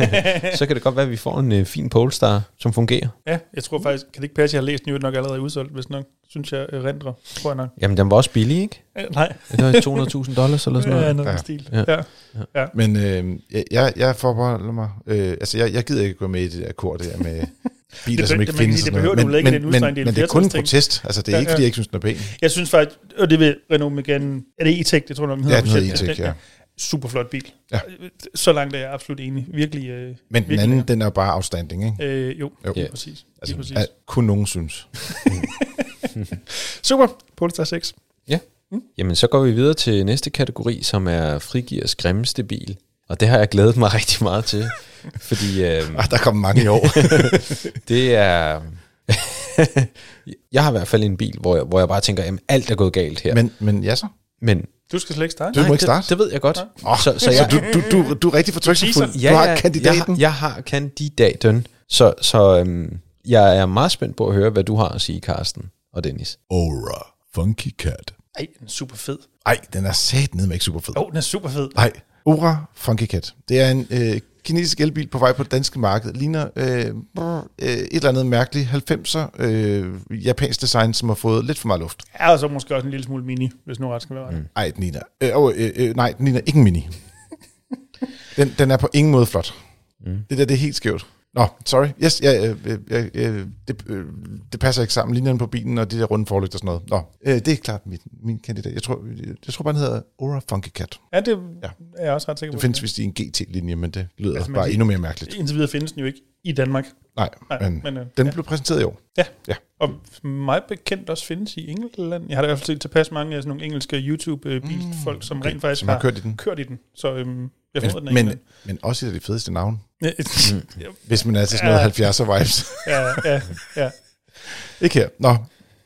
så kan det godt være, at vi får en øh, fin Polestar, som fungerer. Ja, jeg tror faktisk, kan det ikke passe, at jeg har læst den jo nok allerede udsolgt, hvis nok, synes jeg, erindrer, tror jeg nok. Jamen, den var også billig, ikke? Ja, nej, Det var 200.000 dollars eller sådan ja, noget. noget Ja. ja. stil. Ja. Ja. Men øh, jeg, jeg forbeholder mig... Øh, altså, jeg, jeg gider ikke gå med i det der kor der med biler, Det som ikke kan findes. sige, det behøver du ikke men, den udstrækning, men, det er men det er kun en protest. Altså, det er Ja, ikke, ja. fordi jeg ikke synes, den er pæn. Jeg synes faktisk, og det ved Renault Megane, er det E-Tech, det tror jeg, den hedder. Ja, den hedder. E-Tech, ja. Super flot bil. Ja. Så langt er jeg absolut enig. Virkelig. Øh, Men den anden, den er bare outstanding, ikke? Øh, jo, Jo. Ja. præcis. Altså, præcis. at kun nogen synes. Super. Polestar 6. Jamen, så går vi videre til næste kategori, som er frigivers grimmeste bil. Og det har jeg glædet mig rigtig meget til, fordi øh, Ah, der kommer mange i år. det er... jeg har i hvert fald en bil, hvor jeg, hvor jeg bare tænker, at alt er gået galt her. Men, men, ja så. men Du skal slet ikke starte. Du må ikke starte. Det, det ved jeg godt. Oh, Så, så så jeg, du, du, du, du er rigtig fortrykningsfuld. teaser. Du har kandidaten. Jeg, har- jeg har kandidaten. Så, så øhm, jeg er meget spændt på at høre, hvad du har at sige, Carsten og Dennis. Aura Funky Cat. Ej, den er super fed. Ej, den er sat ned med ikke super fed. Åh, oh, den er super fed. Nej, Aura Funky Cat. Det er en øh, kinesisk elbil på vej på det danske marked. Ligner øh, brr, øh, et eller andet mærkeligt 90'er øh, japansk design, som har fået lidt for meget luft. Er og så måske også en lille smule mini, hvis nu ret skal være ret. Mm. Ej, den ligner... Øh, øh, øh, nej, den ligner ikke en mini. den, den er på ingen måde flot. Mm. Det der, det er helt skævt. Nå, sorry. Yes, ja, øh, øh, øh, øh, det, øh, det passer ikke sammen. Linjerne på bilen og de der runde forlygter og sådan noget. Nå, øh, det er klart min, min kandidat. Jeg tror, jeg tror bare, den hedder Aura Funky Cat. Ja, det Ja. er jeg også ret sikker på. Det findes vist i en GT-linje, men det lyder Altså, bare endnu mere mærkeligt. Indtil videre findes den jo ikke i Danmark. Nej, Nej, men, men, men øh, den ja. blev præsenteret i år. Ja. Ja. Og mig bekendt også findes i England. Jeg har da i hvert fald set tilpas mange af sådan nogle engelske YouTube-bilfolk, som okay. rent faktisk Som har kørt i den. kørt i den. Så øhm, jeg formoder, den Men, men, men også et af de fedeste navne. hvis man er til sådan noget Ja. 70'er vibes. ja, ja, ja. ikke her. Nå,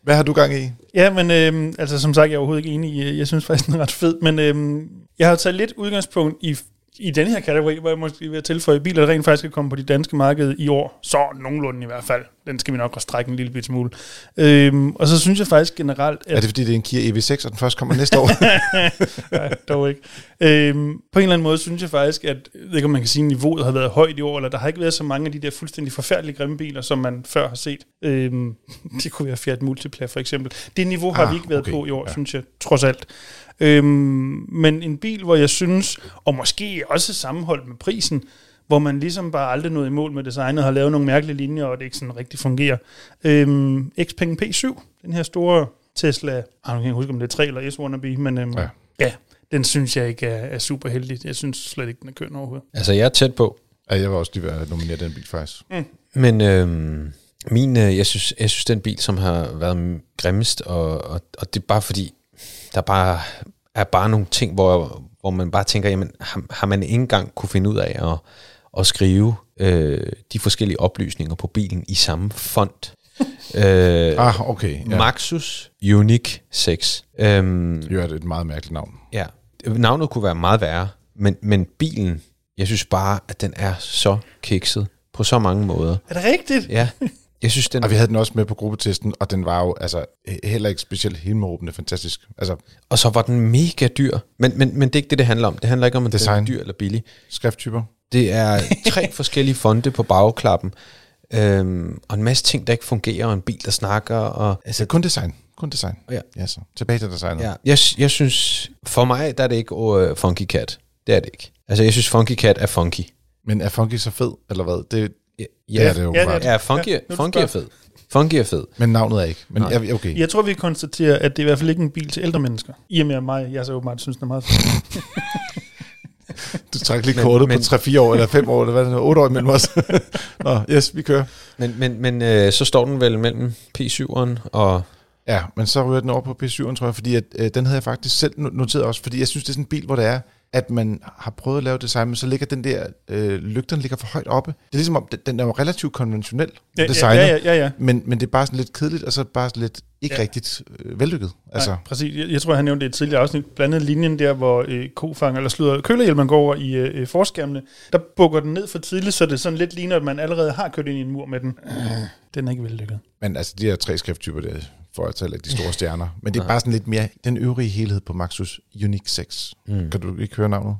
hvad har du gang i? Ja, men øhm, altså som sagt, jeg er overhovedet ikke enig i, jeg synes faktisk, den er ret fed, men øhm, jeg har taget lidt udgangspunkt i, i den her kategori, hvor jeg måske vil tilføje biler, rent faktisk er kommet på de danske marked i år, så nogenlunde i hvert fald. Den skal vi nok også strække en lille bit smule. Øhm, og så synes jeg faktisk generelt, at Er det fordi, det er en Kia EV6, og den først kommer næste år? Nej, dog ikke. Øhm, på en eller anden måde synes jeg faktisk, at jeg ved ikke, om man kan sige, at niveauet har været højt i år, eller der har ikke været så mange af de der fuldstændig forfærdelige grimme biler, som man før har set. Øhm, det kunne være Fiat Multipla for eksempel. Det niveau har Ah, vi ikke været okay, på i år, ja. synes jeg, trods alt. Øhm, men en bil, hvor jeg synes, og måske også sammenholdt med prisen, hvor man ligesom bare aldrig nåede i mål med designet, har lavet nogle mærkelige linjer, og det ikke sådan rigtig fungerer. Øhm, Xpeng P7, den her store Tesla, ah, nu kan jeg ikke huske, om det er 3 eller S wannabe, men øhm, Ja. ja. den synes jeg ikke er, er super heldig. Jeg synes slet ikke, den er køn overhovedet. Altså, jeg er tæt på. ja, jeg var også lige ved at nominere den bil, faktisk. Men øhm, min, øh, jeg, synes, jeg synes, den bil, som har været grimmest, og, og, og det er bare fordi, der bare er bare nogle ting, hvor, hvor man bare tænker, jamen, har, har man ikke engang kunne finde ud af at, at skrive øh, de forskellige oplysninger på bilen i samme font? øh, Ah, okay. Ja. Maxus Unique 6. Øhm, Det er et meget mærkeligt navn. Ja, navnet kunne være meget værre, men, men bilen, jeg synes bare, at den er så kikset på så mange måder. Er det rigtigt? Ja, jeg synes, den... Og vi havde den også med på gruppetesten, og den var jo altså he- heller ikke specielt himmelråbende fantastisk. Altså, Og så var den mega dyr. Men, men, men det er ikke det, det handler om. Det handler ikke om, at Design. den er dyr eller billig. skrifttyper. Det er tre forskellige fonte på bagklappen, øhm, og en masse ting, der ikke fungerer, og en bil, der snakker. Og, Altså, kun design. Kun design. Ja. ja så. Tilbage til designet. ja, jeg, jeg synes, for mig, der er det ikke uh, Funky Cat. Det er det ikke. Altså, jeg synes, Funky Cat er funky. Men er Funky så fed, eller hvad? Det, Ja, det er det jo ja, ja, det Ja, funky, Ja, er funky er fed. Funky er fed. Men navnet er ikke. Men Nej. ja, okay. Jeg tror, vi konstaterer, at det er i hvert fald ikke en bil til ældre mennesker. I og med mig, jeg så åbenbart synes, den er meget fed. Du trækker lige Men- kortet men- på 3-4 år, eller 5 år, eller hvad er det nu? 8 år imellem os. Nå, yes, vi kører. Men, men, men øh, så står den vel mellem P7'eren og... Ja, men så ryger den over på P7'eren, tror jeg, fordi at, øh, den havde jeg faktisk selv no- noteret også, fordi jeg synes, det er sådan en bil, hvor det er, at man har prøvet at lave design, men så ligger den der, øh, lygterne ligger for højt oppe. Det er ligesom om, den, den er jo relativt konventionel Ja, designet, ja, ja, ja, ja. Men, men det er bare sådan lidt kedeligt, og så bare sådan lidt ikke Ja. rigtigt øh, vellykket. Altså, Nej, præcis. Jeg, jeg tror, han nævnte det i et tidligere afsnit. Blandt andet linjen der, hvor øh, kofang, eller slutter, kølehjelmen går over i øh, forskærmene, der bukker den ned for tidligt, så det sådan lidt ligner, at man allerede har kørt ind i en mur med den. Den er ikke vellykket. men altså, de her tre skrifttyper, der for at tale af de store stjerner. Men det er bare sådan lidt mere den øvrige helhed på Maxus Unique 6. Mm. Kan du ikke høre navnet?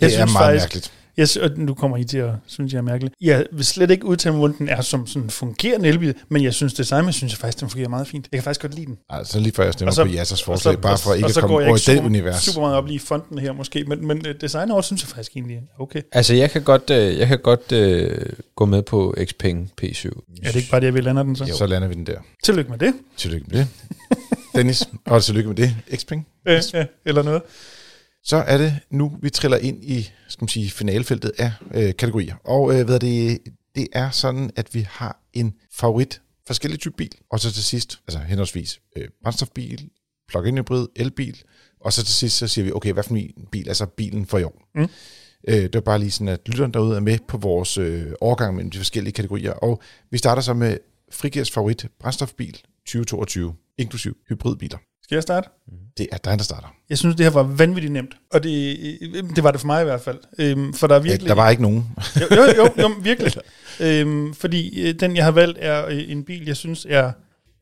Jeg det er synes meget faktisk- mærkeligt. Jeg, og nu kommer I til at synes, jeg er mærkelig. Jeg vil slet ikke udtale, hvordan den er som sådan en fungerende elbil, men jeg synes, designet synes jeg faktisk, den fungerer meget fint. Jeg kan faktisk godt lide den. Altså lige før jeg stemmer Og så- på Jassers Og så- forslag, bare for og ikke at komme over i det super, univers. super meget op lige i fonten her måske, men, men øh, designet over synes jeg faktisk egentlig er okay. Altså, jeg kan godt, øh, jeg kan godt øh, gå med på Xpeng P7. Er det ikke bare det, jeg vil lande den så? Så lander vi den der. Tillykke med det. Tillykke med det. Dennis, og tillykke med det. Xpeng. Øh, øh, eller noget. Så er det nu, vi triller ind i skal man sige, finalefeltet af øh, kategorier. Og øh, hvad det, det er sådan, at vi har en favorit forskellig type bil, og så til sidst, altså henholdsvis øh, brændstofbil, plug-in hybrid, elbil, og så til sidst, så siger vi, okay, hvad for en bil er så bilen for i år? Mm. Øh, det er bare lige sådan, at lytteren derude er med på vores øh, overgang mellem de forskellige kategorier, og vi starter så med Frigers favorit brændstofbil 2022, inklusiv hybridbiler. Skal jeg starte? Det er dig, der starter. Jeg synes, det her var vanvittigt nemt. Og det, det var det for mig i hvert fald. Øhm, for der er virkelig... Der var ikke nogen. jo, jo, jo, jo virkelig. Øhm, fordi øh, den, jeg har valgt, er øh, en bil, jeg synes er...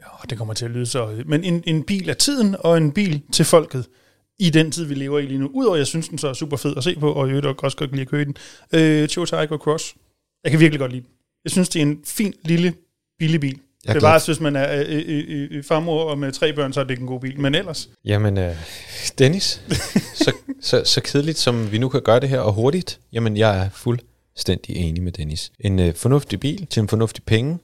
Jo, det kommer til at lyde så... Men en, en bil af tiden, og en bil til folket i den tid, vi lever i lige nu. Udover, jeg synes, den så er super fed at se på, og jeg vil også godt lide at køre i den. Øh, Toyota Aygo Cross. Jeg kan virkelig godt lide den. Jeg synes, det er en fin, lille, billig bil. Jeg er Det glad var, hvis man er øh, øh, øh, farmor og med tre børn, så er det ikke en god bil. Men ellers, Jamen, øh, Dennis, så, så, så kedeligt som vi nu kan gøre det her, og hurtigt, jamen jeg er fuldstændig enig med Dennis. En øh, fornuftig bil til en fornuftig penge,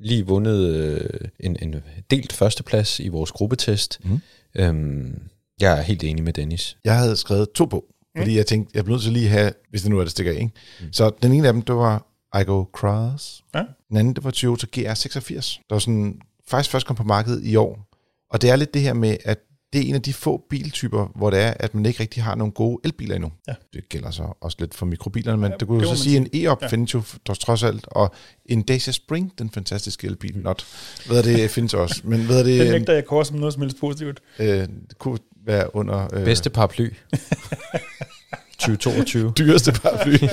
lige vundet øh, en, en delt førsteplads i vores gruppetest. Mhm. Øhm, jeg er helt enig med Dennis. Jeg havde skrevet to på, fordi jeg tænkte, jeg bliver nødt til lige at have, hvis det nu er, det stikker af. Ikke? Mm. Så den ene af dem, det var Igo Cross. Ja. Den anden, det var Toyota GR86. Der var sådan, faktisk først kom på markedet i år. Og det er lidt det her med, at det er en af de få biltyper, hvor det er, at man ikke rigtig har nogle gode elbiler endnu. Ja. Det gælder så også lidt for mikrobilerne, men Ja, det kunne det jo så sige, en E-Op Ja. findes jo trods- alt, og en Dacia Spring, den fantastiske elbil, not, hvad er det, findes også. Men hvad er den det, nægter jeg kort som noget som helst positivt. øh, det kunne være under... Øh, Bedste paraply. 2022. dyreste paraply.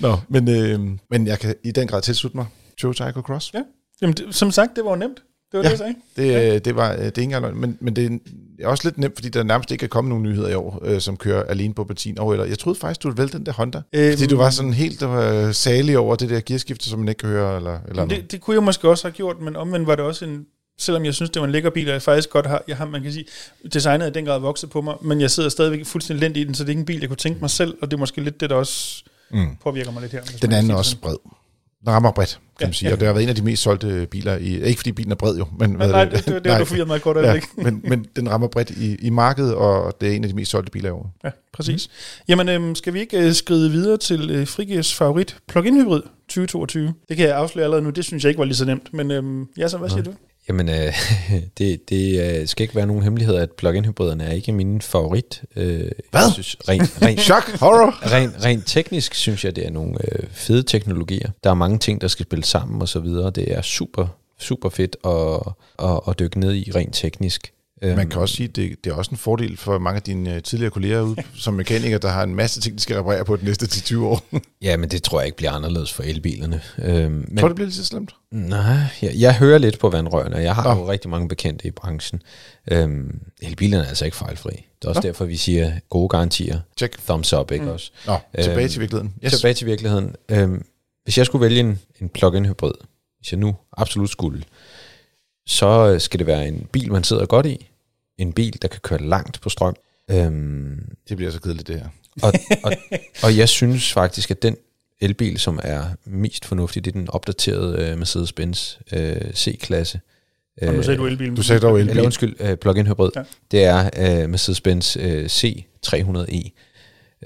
Nå, men, øh, men jeg kan i den grad tilslutte mig Toyota Aygo Cross. Ja. Jamen, det, som sagt, det var nemt. Det var Ja. det, jeg sagde. Det, Ja. ja. det, var, det er ikke engang men, men det er også lidt nemt, fordi der nærmest ikke er kommet nogen nyheder i år, øh, som kører alene på benzin og eller. Jeg troede faktisk, du ville vælge den der Honda. Øhm, Fordi du var sådan helt øh, salig over det der gearskifte, som man ikke kan høre, eller, eller noget. det, det kunne jeg måske også have gjort, men omvendt var det også en... Selvom jeg synes, det var en lækker bil, og jeg faktisk godt har, jeg har, man kan sige, designet i den grad vokset på mig, men jeg sidder stadigvæk fuldstændig lent i den, så det er ikke en bil, jeg kunne tænke mig selv, og det er måske lidt det, der også Mm. påvirker mig lidt her. Den anden er også bred. Den rammer bredt, kan Ja, man sige. ja. Og det har været en af de mest solgte biler i... Ikke fordi bilen er bred jo, men... Nej, nej, det, det, det, det var du forvirret mig godt af, ja, ikke? men, men den rammer bredt i, i markedet, og det er en af de mest solgte biler i år. Ja, præcis. Mm. Jamen, øhm, skal vi ikke øh, skride videre til øh, Frigers favorit plug-in hybrid 2022? Det kan jeg afsløre allerede nu, det synes jeg ikke var lige så nemt, men øhm, ja, så hvad siger du? Jamen, øh, det, det øh, skal ikke være nogen hemmelighed, at plug-in hybriderne er ikke min favorit. Øh, Hvad? Jeg synes, rent, rent, Chok! Horror! Rent, rent teknisk synes jeg, det er nogle øh, fede teknologier. Der er mange ting, der skal spille sammen og så videre. Det er super, super fedt at, at, at dykke ned i rent teknisk. Øhm, Man kan også sige, at det, det er også en fordel for mange af dine øh, tidligere kolleger ude som mekanikere, der har en masse ting, de skal reparere på de næste 10-20 år. Ja, men det tror jeg ikke bliver anderledes for elbilerne. Øhm, men, Tror du, det bliver lige så slemt? Nej, jeg, jeg hører lidt på vandrørene, og jeg har Nå. jo rigtig mange bekendte i branchen. Øhm, elbilerne er altså ikke fejlfri. Det er også Nå. derfor, vi siger gode garantier. Check. Thumbs up, ikke mm. også? Nå, tilbage Øhm, til virkeligheden. Yes. Tilbage til virkeligheden. Øhm, hvis jeg skulle vælge en, en plug-in hybrid, hvis jeg nu absolut skulle, så øh, skal det være en bil, man sidder godt i. En bil, der kan køre langt på strøm. Øhm, Det bliver så kedeligt, det her. og, og, og jeg synes faktisk, at den elbil, som er mest fornuftig, det er den opdaterede øh, Mercedes-Benz øh, C-klasse. Og nu sagde du elbilen. Du sagde dog elbil. Eller undskyld, øh, plug-in hybrid. Ja. Det er øh, Mercedes-Benz øh, C300e,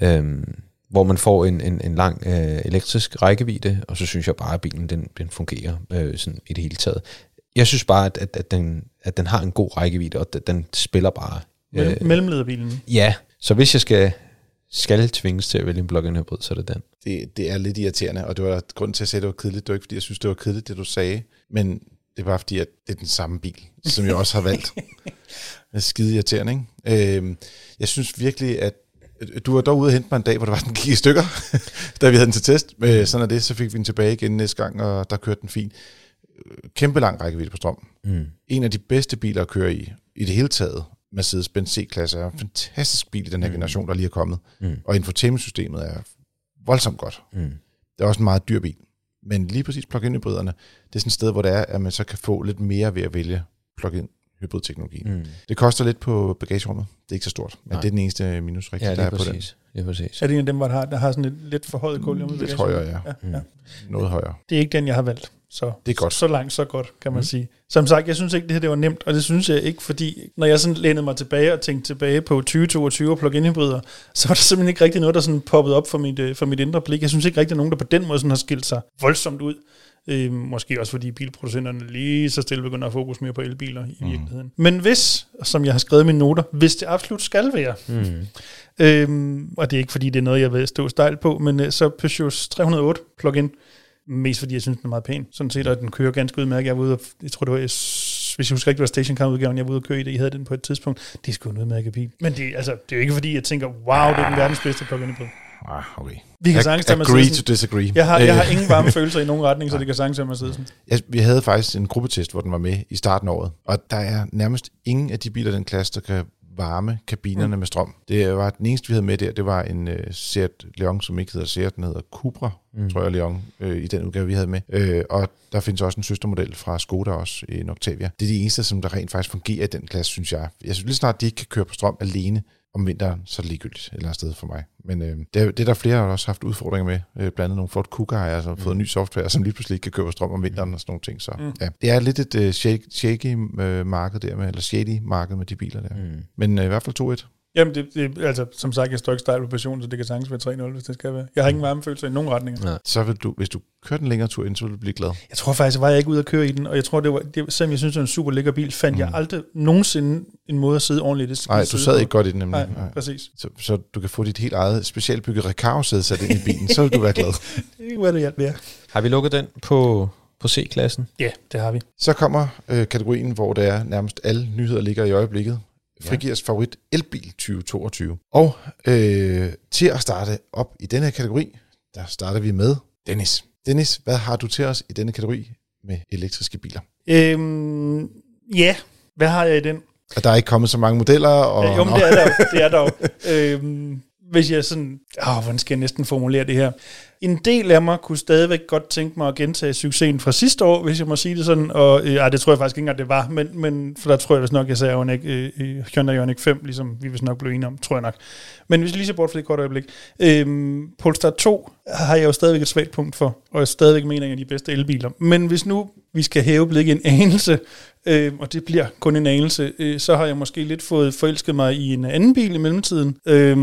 øhm, hvor man får en, en, en lang øh, elektrisk rækkevidde, og så synes jeg bare, at bilen den, den fungerer øh, sådan i det hele taget. Jeg synes bare, at, at, at, den, at den har en god rækkevidde, og at den spiller bare. Mellem, mellemlederbilen. ja, så hvis jeg skal, skal tvinges til at vælge en plug-in hybrid, så er det den. Det, det er lidt irriterende, og det var grund til at sige, at det var kedeligt. Det var ikke, fordi jeg synes, det var kedeligt, det du sagde. Men Det er bare fordi, at det er den samme bil, som jeg også har valgt. Det er skide irriterende, ikke? Øhm, jeg synes virkelig, at du var dog ude og hente mig en dag, hvor der var den gik i stykker, da vi havde den til test. Men sådan er det, så fik vi den tilbage igen næste gang, og der kørte den fint. Kæmpe lang rækkevidde på strøm. Mm. En af de bedste biler at køre i, i det hele taget. Mercedes-Benz C-klasse er en fantastisk bil i den her generation, der lige er kommet. Mm. Og infotainmentsystemet er voldsomt godt. Mm. Det er også en meget dyr bil. Men lige præcis plug-in hybriderne, det er sådan et sted, hvor det er, at man så kan få lidt mere ved at vælge plug-in hybridteknologien. Mm. Mm. Det koster lidt på bagagerummet. Det er ikke så stort, men Nej. det er den eneste minus rigtig, Ja, der det er er på den. præcis. Det er præcis. Er det en af dem, hvor der har, der har sådan et lidt for højt gulv? Lidt højere, ja. ja, Mm. ja. Noget højere. Det er ikke den, jeg har valgt. Så, Det er godt. Så, så langt, så godt, kan man Mm. sige. Som sagt, jeg synes ikke, det her det var nemt, og det synes jeg ikke, fordi når jeg sådan lænede mig tilbage og tænkte tilbage på 2022 og plug-in hybrider, så var der simpelthen ikke rigtig noget, der sådan poppede op for mit, øh, for mit indre blik. Jeg synes ikke rigtig, at nogen, der på den måde sådan har skilt sig voldsomt ud. Øh, måske også fordi bilproducenterne lige så stille begynder at fokus mere på elbiler i Mm. virkeligheden. Men hvis, som jeg har skrevet i mine noter, hvis det absolut skal være, Mm. Øhm, og det er ikke fordi, det er noget, jeg vil stå stejl på, men øh, så Peugeot 308 plug-in, mest fordi jeg synes, den er meget pæn. Sådan set, og den kører ganske udmærket. Jeg var ude, og, jeg tror det var, hvis jeg husker ikke, det var stationcar-udgaven, jeg var ude og køre i det, I havde den på et tidspunkt. Det er sgu en udmærket bil. Men det, altså, det er jo ikke fordi, jeg tænker, wow, det er den verdens bedste plug-in hybrid. Ah, okay. Vi kan Ag- sagtens tage Agree to disagree. Jeg har, jeg har Øh, ingen varme følelser i nogen retning, så det kan sagtens være Mercedesen. Ja, vi havde faktisk en gruppetest, hvor den var med i starten af året, og der er nærmest ingen af de biler den klasse, der kan varme kabinerne mm. med strøm. Det var den eneste, vi havde med der, det var en uh, Seat Leon, som ikke hedder Seat, den hedder Cupra, mm. tror jeg, Leon, øh, i den udgave, vi havde med. Øh, og der findes også en søstermodel fra Skoda også, en Octavia. Det er de eneste, som der rent faktisk fungerer i den klasse, synes jeg. Jeg synes lige snart, de ikke kan køre på strøm alene, om vinteren, så er det ligegyldigt et eller andet sted for mig. Men øh, det, er, det er der flere, der har også haft udfordringer med. Øh, blandt andet nogle Ford Kuga har altså fået ny software, som lige pludselig ikke kan køre på strøm om vinteren og sådan nogle ting. Så Mm. ja, det er lidt et øh, shake, shaky øh, marked der med, eller shady marked med de biler der. Mm. Mm. Men øh, i hvert fald 2-1. Jamen, det, det, altså, som sagt, jeg står ikke stejl på passion, så det kan sagtens være 3-0, hvis det skal være. Jeg har ingen varme følelser i nogen retninger. Nej. Så vil du, hvis du kører den længere tur ind, så vil du blive glad. Jeg tror faktisk, var jeg ikke ude at køre i den, og jeg tror, det var, det, selvom jeg synes, det var en super lækker bil, fandt mm. jeg aldrig nogensinde en måde at sidde ordentligt i det. Nej, du sad ikke godt i den nemlig. Nej, præcis. Så, så du kan få dit helt eget specialbygget Recaro-sæde sat ind i bilen, så vil du være glad. Det er ikke, hvad det hjalp mere. Har vi lukket den på, på C-klassen? Ja, det har vi. Så kommer øh, kategorien, hvor der er nærmest alle nyheder ligger i øjeblikket. Frigiers favorit elbil 2022. Og øh, til at starte op i denne her kategori, der starter vi med Dennis. Dennis, hvad har du til os i denne kategori med elektriske biler? Øhm, ja, hvad har jeg i den? Og der er ikke kommet så mange modeller. Og, Ja, jo, men det er der jo. Det er der jo. øhm, hvis jeg sådan... Åh, hvordan skal jeg næsten formulere det her? En del af mig kunne stadigvæk godt tænke mig at gentage succesen fra sidste år, hvis jeg må sige det sådan. Og øh, ej, det tror jeg faktisk ikke engang, det var. Men, men for der tror jeg vist nok, jeg sagde ikke øh, øh, Hyundai Ioniq 5, ligesom vi vist nok blev enige om, tror jeg nok. Men hvis vi lige ser bort for det kort øjeblik. Øh, Polestar 2 har jeg jo stadigvæk et svagt punkt for, og jeg stadigvæk mener en af de bedste elbiler. Men hvis nu vi skal hæve blikket en anelse, øh, og det bliver kun en anelse, øh, så har jeg måske lidt fået forelsket mig i en anden bil i mellemtiden, øh,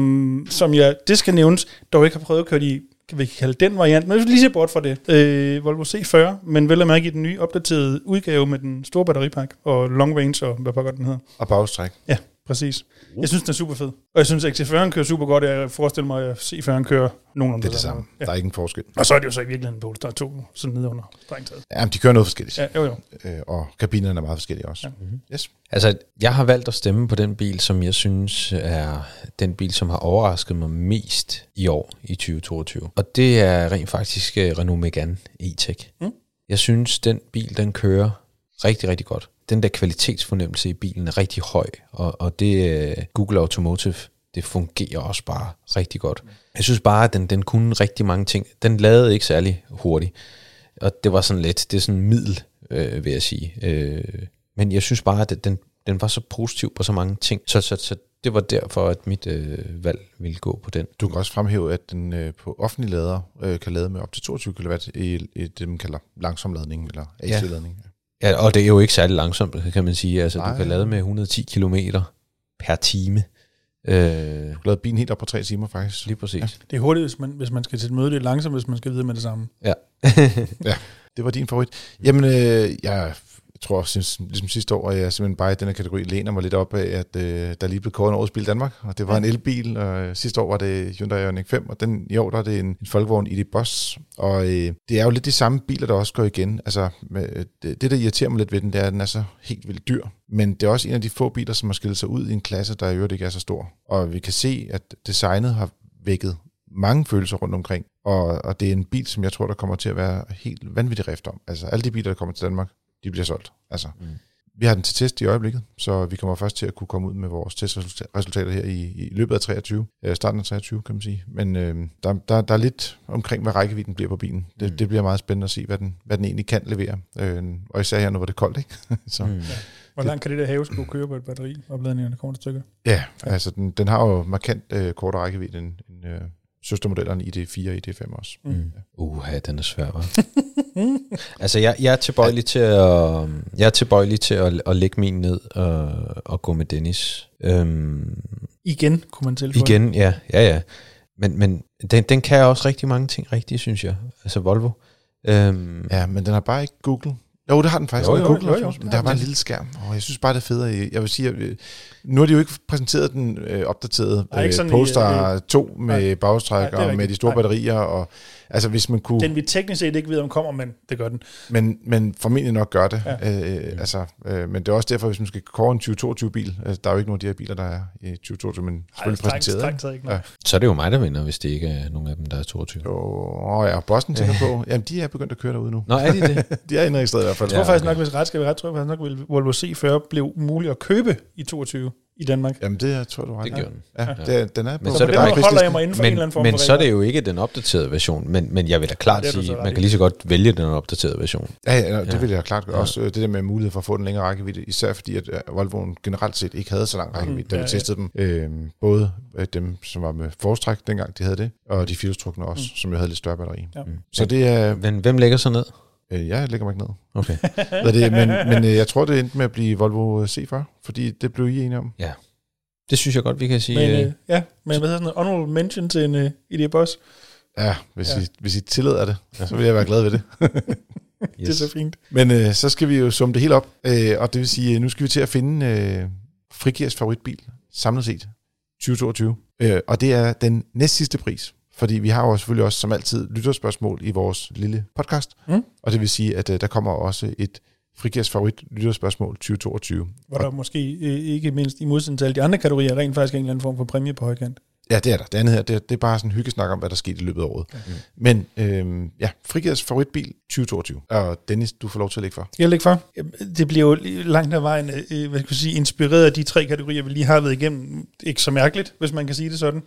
som jeg, det skal nævnes, dog ikke har prøvet at køre i kan vi kalde den variant, men hvis vi lige ser bort fra det. Øh, Volvo C40, men vel at mærke i den nye opdaterede udgave med den store batteripak og long range og hvad pokker den hedder. og bagstræk. Ja, præcis. Jeg synes, den er super fed. Og jeg synes, at XC40 kører super godt. Jeg forestiller mig, at C40 kører nogenlunde Det er det samme. Ja. Der er ikke en forskel. Og så er det jo så i virkeligheden Polestar 2, sådan nede under strengt taget. Ja, men de kører noget forskelligt. Ja, jo jo. Øh, og kabinerne er meget forskellige også. Ja. Ja. Yes. Altså, jeg har valgt at stemme på den bil, som jeg synes er den bil, som har overrasket mig mest i år i 2022. Og det er rent faktisk øh, Renault Megane E-Tech. Mm. Jeg synes, den bil, den kører rigtig, rigtig godt. Den der kvalitetsfornemmelse i bilen er rigtig høj, og, og det øh, Google Automotive, det fungerer også bare rigtig godt. Jeg synes bare, at den, den kunne rigtig mange ting. Den lavede ikke særlig hurtigt, og det var sådan lidt, det er sådan middel, øh, vil jeg sige. Øh, men jeg synes bare, at den, den var så positiv på så mange ting, så, så, så det var derfor, at mit øh, valg ville gå på den. Du kan også fremhæve, at den øh, på offentlig lader øh, kan lade med op til 22 kW i, i det, man kalder langsom ladning, eller AC-ladning. Ja. Ja, og det er jo ikke særlig langsomt, kan man sige. Altså, Nej. du kan lade med 110 km per time. Øh, Du lavede bilen helt op på tre timer, faktisk. lige præcis. Ja. Det er hurtigt, hvis man, hvis man skal til et møde. Det er langsomt, hvis man skal videre med det samme. ja. Det var din favorit. Jamen, øh, jeg tror, ligesom sidste år, at jeg simpelthen bare i den her kategori læner mig lidt op af, at øh, der lige blev kåret en årets bil i Danmark, og det var en elbil, og øh, sidste år var det Hyundai Ioniq 5, og den, i år der er det en, en Folkevogn ID Boss, og øh, det er jo lidt de samme biler, der også går igen. Altså, med, det, det, der irriterer mig lidt ved den, det er, at den er så helt vildt dyr, men det er også en af de få biler, som har skilt sig ud i en klasse, der i øvrigt ikke er så stor. Og vi kan se, at designet har vækket mange følelser rundt omkring, og, og det er en bil, som jeg tror, der kommer til at være helt vanvittig rift om. Altså alle de biler, der kommer til Danmark, de bliver solgt. Altså, mm. Vi har den til test i øjeblikket, så vi kommer først til at kunne komme ud med vores testresultater her i, i løbet af 23, øh, starten af 23 kan man sige. Men øh, der, der, der er lidt omkring, hvad rækkevidden bliver på bilen. Det, mm. det bliver meget spændende at se, hvad den, hvad den egentlig kan levere. Øh, og især her, nu hvor det er koldt, ikke? så, mm. ja. Hvor langt kan det der have skulle køre på et batteri, opladningerne kommer til stykker? Ja, ja, altså den, den har jo markant øh, kortere rækkevidde end, end øh, søstermodellerne ID4 og ID5 også. Mm. Ja. Uha, den er svær, hva'? altså, jeg, jeg er tilbøjelig til at, jeg er tilbøjelig til at, at lægge min ned og, og gå med Dennis. Øhm, igen, kunne man tilføje. Igen, ja, ja, ja. Men, men den, den kan også rigtig mange ting rigtigt, synes jeg. Altså Volvo. Øhm, ja, men den har bare ikke Google. Jo, det har den faktisk. Jo, jo, Google, jo, jo, jo. Men der er bare en lille skærm, og jeg synes bare, det er federe. Jeg vil sige, at øh, nu har de jo ikke præsenteret den øh, opdaterede øh, Polestar 2 med bagstræk og med de store nej. batterier og Altså hvis man kunne... Den vi teknisk set ikke ved, om kommer, men det gør den. Men, men formentlig nok gør det. Ja. Øh, øh altså, øh, men det er også derfor, hvis man skal kåre en 2022-bil, altså, der er jo ikke nogen af de her biler, der er i 2022, men selvfølgelig Ej, præsenteret. Strengt, strengt, ikke ja. Så er det jo mig, der vinder, hvis det ikke er nogen af dem, der er 22. Jo, ja, Boston tænker på, jamen de er begyndt at køre derude nu. Nå, er de det? de er indregistreret i hvert fald. Jeg tror ja, faktisk nok, hvis ret skal vi ret, tror jeg faktisk nok, at Volvo C40 blev muligt at købe i 22 i Danmark. Jamen det jeg tror du har. Det gjorde den. Ja, ja. Det, den er men så, er det bare holder jeg mig inden for men, en eller anden form Men så er det jo ikke den opdaterede version, men, men jeg vil da klart ja, sige, man kan lige så godt vælge den opdaterede version. Ja, ja det ja. vil jeg klart gøre. Også øh, det der med mulighed for at få den længere rækkevidde, især fordi at øh, Volvoen generelt set ikke havde så lang rækkevidde, mm, da vi ja, testede ja. dem. Øh, både dem, som var med forstræk dengang, de havde det, og de firestrukne også, mm. som jo havde lidt større batteri. Ja. Mm. Så det er... Men hvem lægger sig ned? Øh, jeg lægger mig ikke ned. Okay. det, men men øh, jeg tror, det endte med at blive Volvo C40, fordi det blev I enige om. Ja. Det synes jeg godt, vi kan sige. Men, øh, øh ja, men hvad hedder sådan en honorable mention til en uh, ID Boss? Ja, hvis, ja. I, hvis I tillader det, ja. så vil jeg være glad ved det. yes. Det er så fint. Men øh, så skal vi jo summe det helt op, øh, og det vil sige, nu skal vi til at finde øh, Frigiers favoritbil, samlet set, 2022. Øh, og det er den næst sidste pris. Fordi vi har jo selvfølgelig også som altid lytterspørgsmål i vores lille podcast. Mm. Og det vil sige, at øh, der kommer også et Frigers favorit lytterspørgsmål 2022. Hvor der måske øh, ikke mindst i modsætning til alle de andre kategorier rent faktisk en eller anden form for præmie på højkant. Ja, det er der. Det andet her, det, det er bare sådan en hyggesnak om, hvad der skete i løbet af året. Mm. Men øhm, ja, Frigers favoritbil 2022. Og Dennis, du får lov til at lægge for. Jeg lægger for. Det bliver jo langt ad vejen øh, hvad skal jeg sige, inspireret af de tre kategorier, vi lige har været igennem. Ikke så mærkeligt, hvis man kan sige det sådan.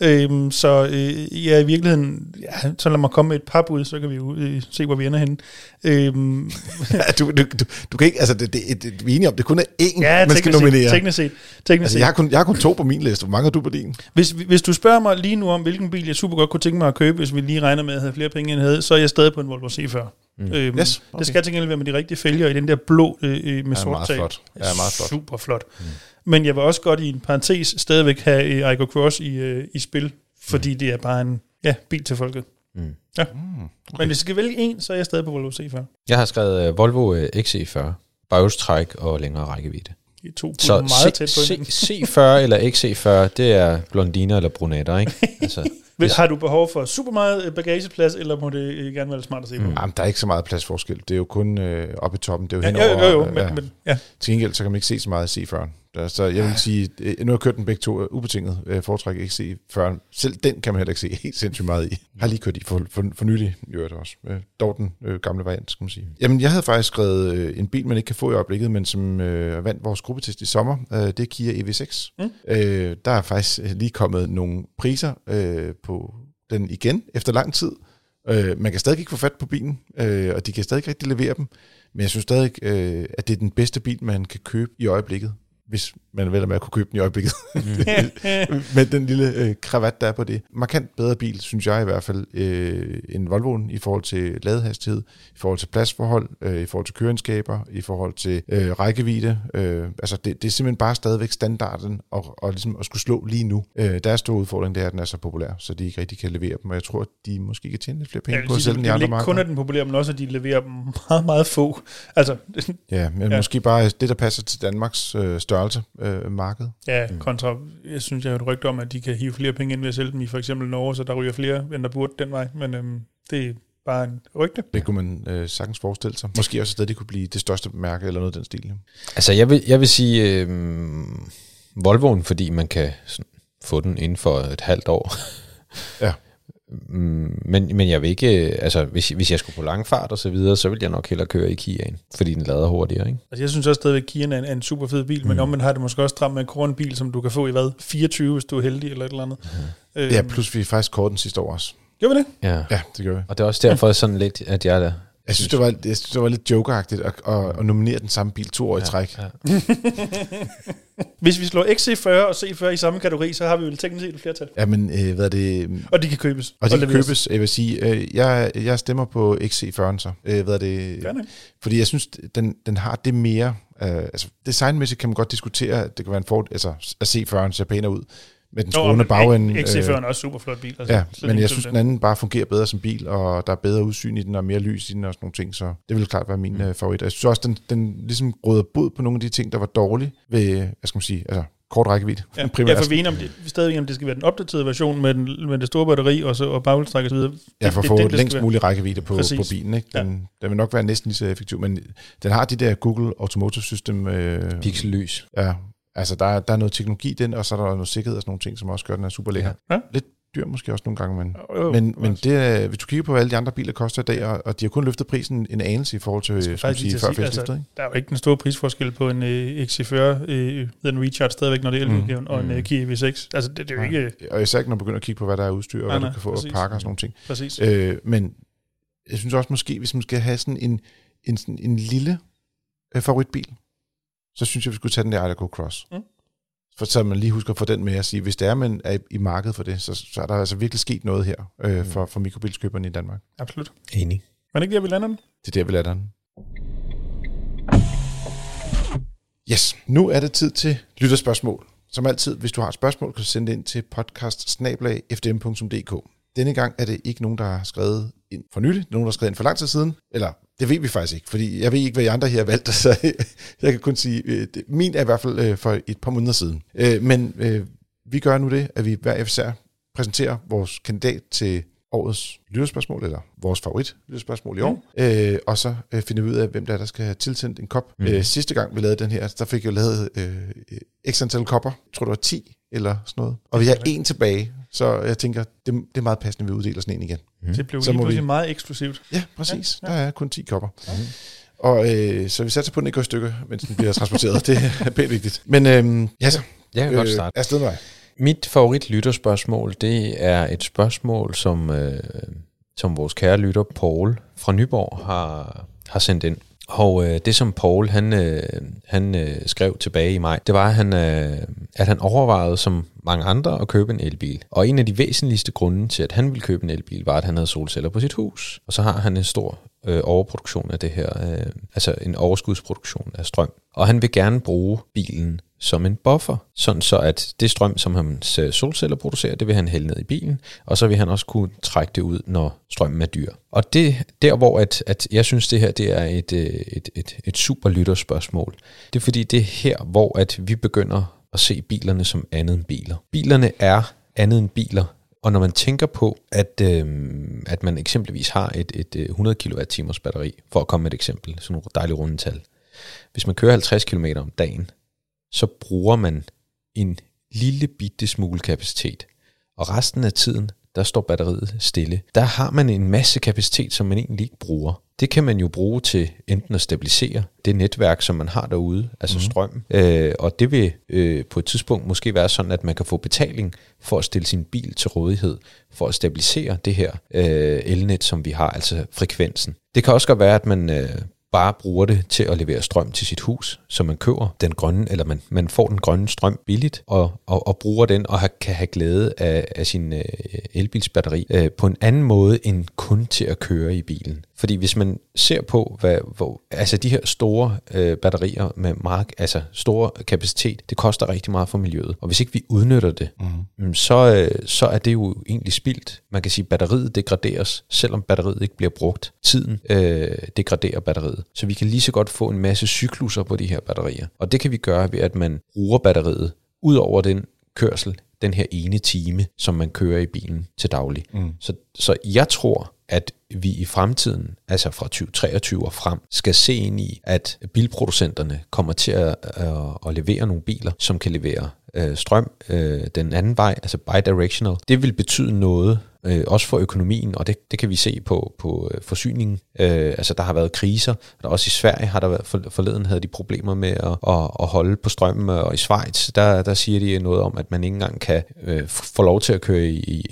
Øhm, så øh, ja, i virkeligheden, ja, så lad mig komme med et par bud, så kan vi jo øh, se, hvor vi ender henne. Øhm. du, du, du, du kan ikke, altså det, det, det, vi er enige om, det kun er én, ja, man skal nominere. Set, teknisk set. Teknisk altså, jeg, har kun, jeg har kun to på min liste. Hvor mange har du på din? Hvis, hvis du spørger mig lige nu om, hvilken bil jeg super godt kunne tænke mig at købe, hvis vi lige regner med at have flere penge, end jeg havde, så er jeg stadig på en Volvo C40. Mm. Øhm, yes, okay. Det skal til gengæld være med de rigtige fælger i den der blå øh, øh med sort tag. Flot. Ja, meget flot. Super flot. Mm. Men jeg vil også godt i en parentes stadigvæk have øh, Igo Cross i, øh, i spil, fordi mm. det er bare en ja, bil til folket. Mm. Ja. Mm, okay. Men hvis jeg skal vælge en, så er jeg stadig på Volvo C40. Jeg har skrevet uh, Volvo uh, XC40, bagstræk og længere rækkevidde. De to så meget C, tæt på C, C40 eller XC40, det er blondiner eller brunetter, ikke? Altså, hvis, har du behov for super meget øh, bagageplads, eller må det øh, gerne være smart at se på? Mm. Jamen, der er ikke så meget pladsforskel. Det er jo kun øh, oppe i toppen. Det er jo ja, henover. Jo, jo, jo, men, ja. men, ja. Til gengæld, så kan man ikke se så meget af C40. Der, så jeg vil sige, øh, nu har jeg kørt den begge to ubetinget øh, foretræk ikke se før. Selv den kan man heller ikke se helt sindssygt meget i. Jeg har lige kørt i for, for, for nylig, i øvrigt også. Øh, dog den øh, gamle variant, skal man sige. Jamen, jeg havde faktisk skrevet øh, en bil, man ikke kan få i øjeblikket, men som øh, vandt vores gruppetest i sommer. Øh, det er Kia EV6. Mm. Øh, der er faktisk lige kommet nogle priser øh, på den igen efter lang tid. Øh, man kan stadig ikke få fat på bilen, øh, og de kan stadig ikke rigtig levere dem. Men jeg synes stadig, øh, at det er den bedste bil, man kan købe i øjeblikket. Hvis man vel med at kunne købe den i øjeblikket. med den lille øh, kravat, der er på det. Markant bedre bil, synes jeg i hvert fald, øh, end Volvoen i forhold til ladehastighed, i forhold til pladsforhold, øh, i forhold til køreegenskaber, i forhold til øh, rækkevidde. Øh, altså det, det er simpelthen bare stadigvæk standarden og, og ligesom at skulle slå lige nu. Øh, deres store udfordring det er, at den er så populær, så de ikke rigtig kan levere dem, og jeg tror, at de måske kan tjene lidt flere penge Ja, på at sælge den i det er andre ikke kun, markeder. at den populære, men også, at de leverer dem meget, meget få. Altså, Ja, men Ja. måske bare det, der passer til Danmarks øh, størrelse øh, marked. ja, kontra, jeg synes, jeg har et rygte om, at de kan hive flere penge ind ved at sælge dem i for eksempel Norge, så der ryger flere, end der burde den vej. Men øhm, det er bare en rygte. Det kunne man øh, sagtens forestille sig. Måske også et sted, det kunne blive det største mærke eller noget af den stil. ja. Altså, jeg vil, jeg vil sige øh, Volvoen, fordi man kan sådan, få den inden for et halvt år. Ja. Mm, men, men jeg vil ikke, øh, altså hvis, hvis jeg skulle på lang fart og så videre, så vil jeg nok hellere køre i Kiaen, fordi den lader hurtigere, ikke? Altså, jeg synes også stadigvæk, at Kian er en, er en super fed bil, mm. men omvendt har det måske også stramt med en bil, som du kan få i hvad? 24, hvis du er heldig, eller et eller andet. Mm. Øhm, Ja, plus vi faktisk kort den sidste år også. Gør vi det? Ja. Ja, det gør vi. Og det er også derfor sådan lidt, at jeg er der. Jeg synes, det var, jeg synes, det var lidt jokeragtigt at, at, at nominere den samme bil to år i træk. Ja. Hvis vi slår XC40 og C40 i samme kategori, så har vi vel teknisk set et flertal. Ja, men øh, hvad er det? Og de kan købes. Og de kan leveres. købes, jeg vil sige, øh, jeg, jeg stemmer på XC40'en så. Øh, hvad er det? Gerne. Fordi jeg synes, den, den har det mere... Øh, altså, designmæssigt kan man godt diskutere, at det kan være en fordel, altså at C40'en ser pænere ud med den skrående bagende. XC40 er også super flot bil. Altså, Ja, men jeg tvivl synes, den anden bare fungerer bedre som bil, og der er bedre udsyn i den, og mere lys i den og sådan nogle ting, så det vil klart være min mm. favorit. Jeg synes også, den, den ligesom råder bod på nogle af de ting, der var dårlige ved, hvad skal man sige, altså kort rækkevidde. Ja, primært. ja, for vi er enige om det, vi er stadig om, det skal være den opdaterede version med, den, med det store batteri og, så, og baghjulstræk og så videre. Ja, for at Det- få det den, det længst mulig rækkevidde på, Præcis. på bilen. Ikke? Den, ja. den vil nok være næsten lige så effektiv, men den har de der Google Automotive System. Øh, Pixellys. ja, altså der, er- der er noget teknologi i den, og så er der noget sikkerhed og sådan nogle ting, som også gør, den er super lækker. Ja. Ja. Lidt dyr måske også nogle gange, men, Jo, jo, men, men altså. det hvis du kigger på, hvad alle de andre biler koster i dag, og, og de har kun løftet prisen en anelse i forhold til, skal skal man sige, før at altså, der er jo ikke den store prisforskel på en øh, XC40, øh, den Recharge stadigvæk, når det er eludgaven, mm. og en øh, Kia V6. Altså, det, det er jo ikke ikke. Og især ikke, når du begynder at kigge på, hvad der er udstyr, og Nej, hvad du kan få, og præcis. pakker og sådan nogle ting. præcis. Øh, men jeg synes også måske, hvis man skal have sådan en, en, sådan en lille øh, favoritbil, så synes jeg, vi skulle tage den der Idaho Cross. Mm. For så man lige husker at få den med at sige, hvis det er, man er i- i markedet for det, så, så er der altså virkelig sket noget her øh, for, for mikrobilskøberne i Danmark. Absolut. Enig. Men ikke der, vi lander den? Det er der, vi lader den. Yes, nu er det tid til lytterspørgsmål. Som altid, hvis du har et spørgsmål, kan du sende det ind til podcast Denne gang er det ikke nogen, der har skrevet ind for nylig, nogen, der har skrevet ind for lang tid siden. Eller, det ved vi faktisk ikke, fordi jeg ved ikke, hvad I andre her har valgt, så jeg kan kun sige, øh, det- min er i hvert fald øh, for et par måneder siden. Øh, Men vi gør nu det, at vi hver især præsenterer vores kandidat til årets lytterspørgsmål, eller vores favorit lytterspørgsmål i år. Mm. Øh, og så øh, finder vi ud af, hvem der er, der skal have tilsendt en kop. Mm. Øh, sidste gang vi lavede den her, der fik jeg lavet øh, x antal kopper. Jeg tror, det var 10 eller sådan noget. Og vi har en tilbage, så jeg tænker, det, det er meget passende, at vi uddeler sådan en igen. Mm. Det blev Så lige pludselig vi- meget eksklusivt. Ja, præcis. Ja, Ja. Der er kun 10 kopper. Mm. Og øh, så vi satser på, at den ikke går i stykker, mens den bliver transporteret. det er pænt vigtigt. Men øh, ja, så. Jeg kan øh, godt starte. Afsted med dig. Mit favorit lytterspørgsmål, det er et spørgsmål, som, øh, som vores kære lytter Paul fra Nyborg har, har sendt ind. Og øh, det som Paul han, øh, han øh, skrev tilbage i maj, det var, at han, øh, at han overvejede som mange andre at købe en elbil. Og en af de væsentligste grunde til, at han ville købe en elbil, var, at han havde solceller på sit hus. Og så har han en stor øh, overproduktion af det her, øh, altså en overskudsproduktion af strøm. Og han vil gerne bruge bilen som en buffer, sådan så at det strøm, som hans solceller producerer, det vil han hælde ned i bilen, og så vil han også kunne trække det ud, når strømmen er dyr. Og det der, hvor at, at jeg synes, det her det er et, øh, et, et, et super lytterspørgsmål, det er fordi, det er her, hvor at vi begynder at se bilerne som andet end biler. Bilerne er andet end biler, og når man tænker på, at, øh, at man eksempelvis har et, et øh, 100 kWh batteri, for at komme med et eksempel, sådan nogle dejlige runde tal. Hvis man kører 50 km om dagen, så bruger man en lille bitte smule kapacitet. Og resten af tiden, der står batteriet stille. Der har man en masse kapacitet, som man egentlig ikke bruger. Det kan man jo bruge til enten at stabilisere det netværk, som man har derude, altså mm. strøm. Øh, og det vil øh, på et tidspunkt måske være sådan, at man kan få betaling for at stille sin bil til rådighed, for at stabilisere det her øh, elnet, som vi har, altså frekvensen. Det kan også godt være, at man øh, bare bruger det til at levere strøm til sit hus, så man køber den grønne, eller man, man får den grønne strøm billigt, og, og, og bruger den, og har, kan have glæde af, af sin øh, elbilsbatteri øh, på en anden måde, end kun til at køre i bilen. Fordi hvis man ser på, hvad, hvor, altså de her store øh, batterier med mark, altså store kapacitet, det koster rigtig meget for miljøet. Og hvis ikke vi udnytter det, mm. så, øh, så er det jo egentlig spildt. Man kan sige, at batteriet degraderes, selvom batteriet ikke bliver brugt. Tiden øh, degraderer batteriet. Så vi kan lige så godt få en masse cykluser på de her batterier. Og det kan vi gøre ved, at man bruger batteriet ud over den kørsel, den her ene time, som man kører i bilen til daglig. Mm. Så, så jeg tror, at vi i fremtiden, altså fra 2023 og frem, skal se ind i, at bilproducenterne kommer til at, at, at levere nogle biler, som kan levere øh, strøm øh, den anden vej, altså bidirectional. Det vil betyde noget øh, også for økonomien, og det, det kan vi se på, på øh, forsyningen. Øh, altså der har været kriser, og også i Sverige har der været, for, forleden havde de problemer med at, at, at holde på strømmen, øh, og i Schweiz, der, der siger de noget om, at man ikke engang kan øh, få lov til at køre i, i,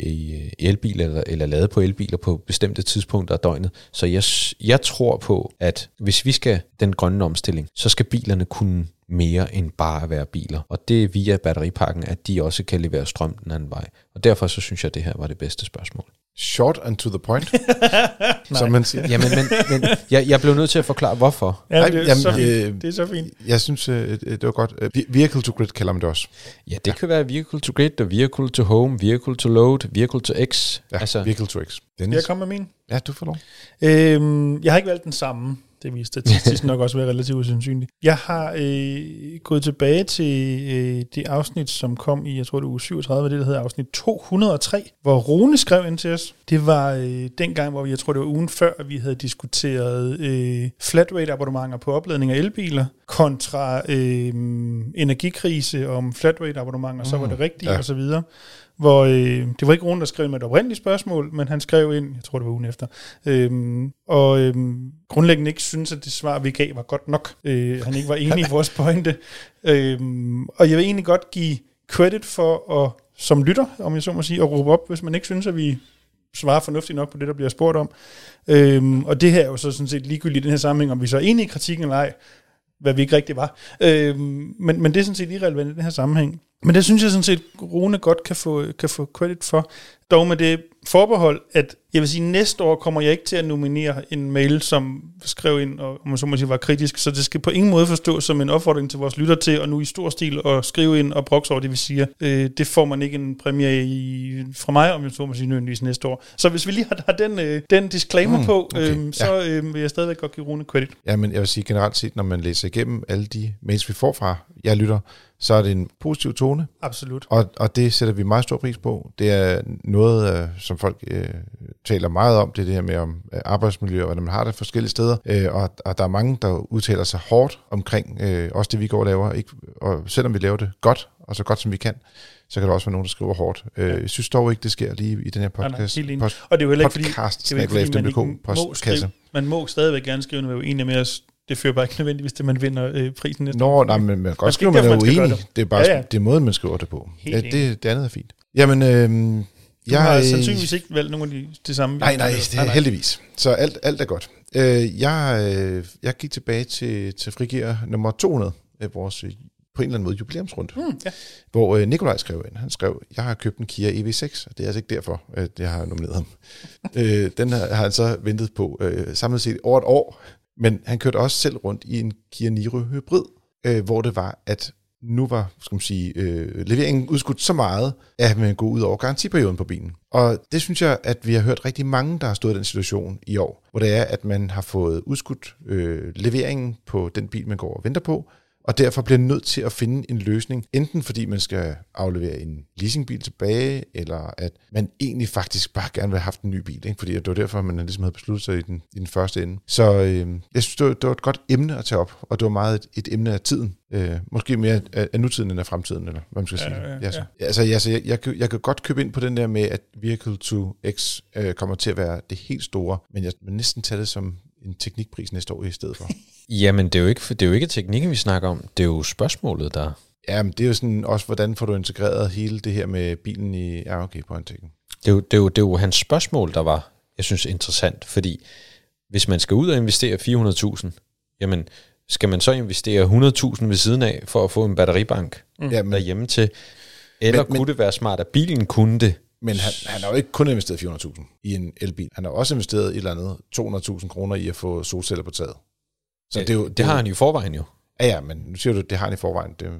i elbil eller, eller lade på elbiler på bestemte tidspunkter af døgnet. Så jeg, jeg tror på, at hvis vi skal den grønne omstilling, så skal bilerne kunne mere end bare at være biler. Og det er via batteripakken, at de også kan levere strøm den anden vej. Og derfor så synes jeg, at det her var det bedste spørgsmål. Short and to the point, som man siger. Jamen, men, men jeg, jeg blev nødt til at forklare, hvorfor. Ja, det, er jamen, så fint. øh, det er så fint. Jeg synes, øh, det var godt. Øh, Vehicle to grid kalder man det også. Ja, det ja. kan være vehicle to grid, og vehicle to home, vehicle to load, vehicle to X. Ja, altså, vehicle to X. Dennis? jeg komme med min? Ja, du får lov. Øhm, jeg har ikke valgt den samme. Det vil statistisk nok også være relativt usandsynligt. Jeg har øh, gået tilbage til øh, det afsnit, som kom i, jeg tror det er uge 37, det der hedder afsnit 203, hvor Rune skrev ind til os. Det var øh, den gang, hvor vi, jeg tror det var ugen før, at vi havde diskuteret øh, flat rate abonnementer på opladning af elbiler, kontra øh, energikrise om flat rate abonnementer, mm, så var det rigtigt, ja. og så videre hvor øh, det var ikke Rune, der skrev med et oprindeligt spørgsmål, men han skrev ind, jeg tror det var ugen efter, øh, og øh, grundlæggende ikke synes, at det svar, vi gav, var godt nok. Øh, han ikke var enig i vores pointe. Øh, og jeg vil egentlig godt give credit for at, som lytter, om jeg så må sige, at råbe op, hvis man ikke synes, at vi svarer fornuftigt nok på det, der bliver spurgt om. Øhm, og det her er jo så sådan set ligegyldigt i den her sammenhæng, om vi så er enige i kritikken eller ej, hvad vi ikke rigtig var. Øhm, men, men det er sådan set irrelevant i den her sammenhæng. Men det synes jeg sådan set, Rune godt kan få, kan få credit for. Dog med det forbehold, at jeg vil sige, næste år kommer jeg ikke til at nominere en mail, som skrev ind, og om man så må sige, var kritisk, så det skal på ingen måde forstås som en opfordring til vores lytter til, at nu i stor stil at skrive ind og brokse over det, vi siger. Øh, det får man ikke en præmie i, fra mig, om jeg så må sige, nødvendigvis næste år. Så hvis vi lige har, har den, øh, den disclaimer mm, på, øh, okay. så øh, vil jeg stadigvæk godt give Rune credit. Ja, men jeg vil sige generelt set, når man læser igennem alle de mails, vi får fra jer lytter, så er det en positiv tone. Absolut. Og, og det sætter vi meget stor pris på. Det er noget, øh, som folk øh, taler meget om, det er det her med om øh, arbejdsmiljø, og hvordan man har det forskellige steder. Øh, og, og der er mange, der udtaler sig hårdt omkring øh, også det, vi går og laver. Ikke? Og selvom vi laver det godt, og så godt som vi kan, så kan der også være nogen, der skriver hårdt. Øh, Jeg synes dog ikke, det sker lige i den her podcast. Nej, nej, post, og det er jo heller ikke, fordi, podcast, det er jo ikke, fordi man, ikke må skrive, man må stadigvæk gerne skrive, når vi er uenige med os det fører bare ikke nødvendigvis til, at man vinder øh, prisen næste Nå, nej, men man kan godt skrive, man er uenig. Det. det er bare ja, ja. det er måden, man skriver det på. ja, det, det andet er fint. Jamen, øh, du jeg har sandsynligvis ikke valgt nogen af de, de samme. Nej, nej, det er heldigvis. Så alt, alt er godt. Øh, jeg, øh, jeg gik tilbage til, til Frigir nummer 200, øh, vores på en eller anden måde jubilæumsrunde, mm, ja. hvor øh, Nikolaj skrev ind. Han skrev, jeg har købt en Kia EV6, og det er altså ikke derfor, at jeg har nomineret ham. øh, den har, har han så ventet på øh, samlet set over et år, men han kørte også selv rundt i en Kia Niro Hybrid, øh, hvor det var, at nu var skal man sige, øh, leveringen udskudt så meget, at man gå ud over garantiperioden på bilen. Og det synes jeg, at vi har hørt rigtig mange, der har stået i den situation i år, hvor det er, at man har fået udskudt øh, leveringen på den bil, man går og venter på, og derfor bliver nødt til at finde en løsning, enten fordi man skal aflevere en leasingbil tilbage, eller at man egentlig faktisk bare gerne vil have haft en ny bil, ikke? fordi det var derfor, man ligesom havde besluttet sig i den, i den første ende. Så øh, jeg synes, det var, det var et godt emne at tage op, og det var meget et, et emne af tiden. Øh, måske mere af, af nutiden end af fremtiden, eller hvad man skal sige. Ja, ja, ja. Altså, altså, altså jeg, jeg, jeg kan godt købe ind på den der med, at Vehicle to X øh, kommer til at være det helt store, men jeg vil næsten tage det som en teknikpris næste år i stedet for. Jamen, det er, jo ikke, det er jo ikke teknikken, vi snakker om. Det er jo spørgsmålet, der... Ja, men det er jo sådan også, hvordan får du integreret hele det her med bilen i ROG Pointing? Det er, jo, det, er jo, det er jo hans spørgsmål, der var, jeg synes, interessant, fordi hvis man skal ud og investere 400.000, jamen skal man så investere 100.000 ved siden af for at få en batteribank Mm. Ja, men, derhjemme til? Eller Men- men, kunne det være smart, at bilen kunne det? Men han, han har jo ikke kun investeret 400.000 i en elbil. Han har også investeret et eller andet 200.000 kroner i at få solceller på taget. Så det, er jo, det har han jo i forvejen jo. Ja, ja, men nu siger du, det har han i forvejen. Det,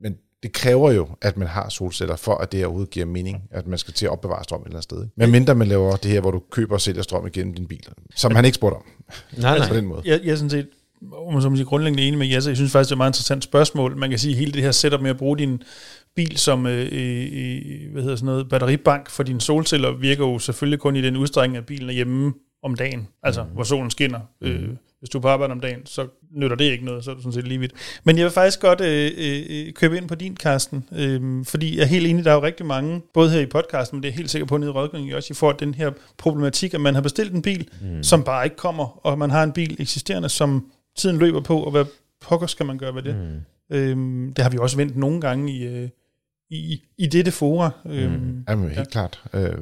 men det kræver jo, at man har solceller, for at det overhovedet giver mening, at man skal til at opbevare strøm et eller andet sted. Men mindre man laver det her, hvor du køber og sælger strøm igennem din bil, som han ikke spurgte om Nej, på nej. den måde. Jeg, jeg er sådan set om man så må sige, grundlæggende enig med Jesse. Jeg synes faktisk, det er et meget interessant spørgsmål. Man kan sige, at hele det her setup med at bruge din bil som øh, øh, hvad hedder sådan noget, batteribank for dine solceller virker jo selvfølgelig kun i den udstrækning, at bilen er hjemme om dagen, altså mm. hvor solen skinner. Mm. Øh, hvis du er på arbejde om dagen, så nytter det ikke noget, så er det sådan set lige vidt. Men jeg vil faktisk godt øh, øh, købe ind på din, Karsten, øh, fordi jeg er helt enig, der er jo rigtig mange, både her i podcasten, men det er helt sikker på nede i rådgivningen også, i til den her problematik, at man har bestilt en bil, mm. som bare ikke kommer, og man har en bil eksisterende, som tiden løber på, og hvad pokker skal man gøre ved det? Mm. Øhm, det har vi også vendt nogle gange i, øh, i, i dette fora. Øhm, mm. Jamen, helt ja. klart. Øh,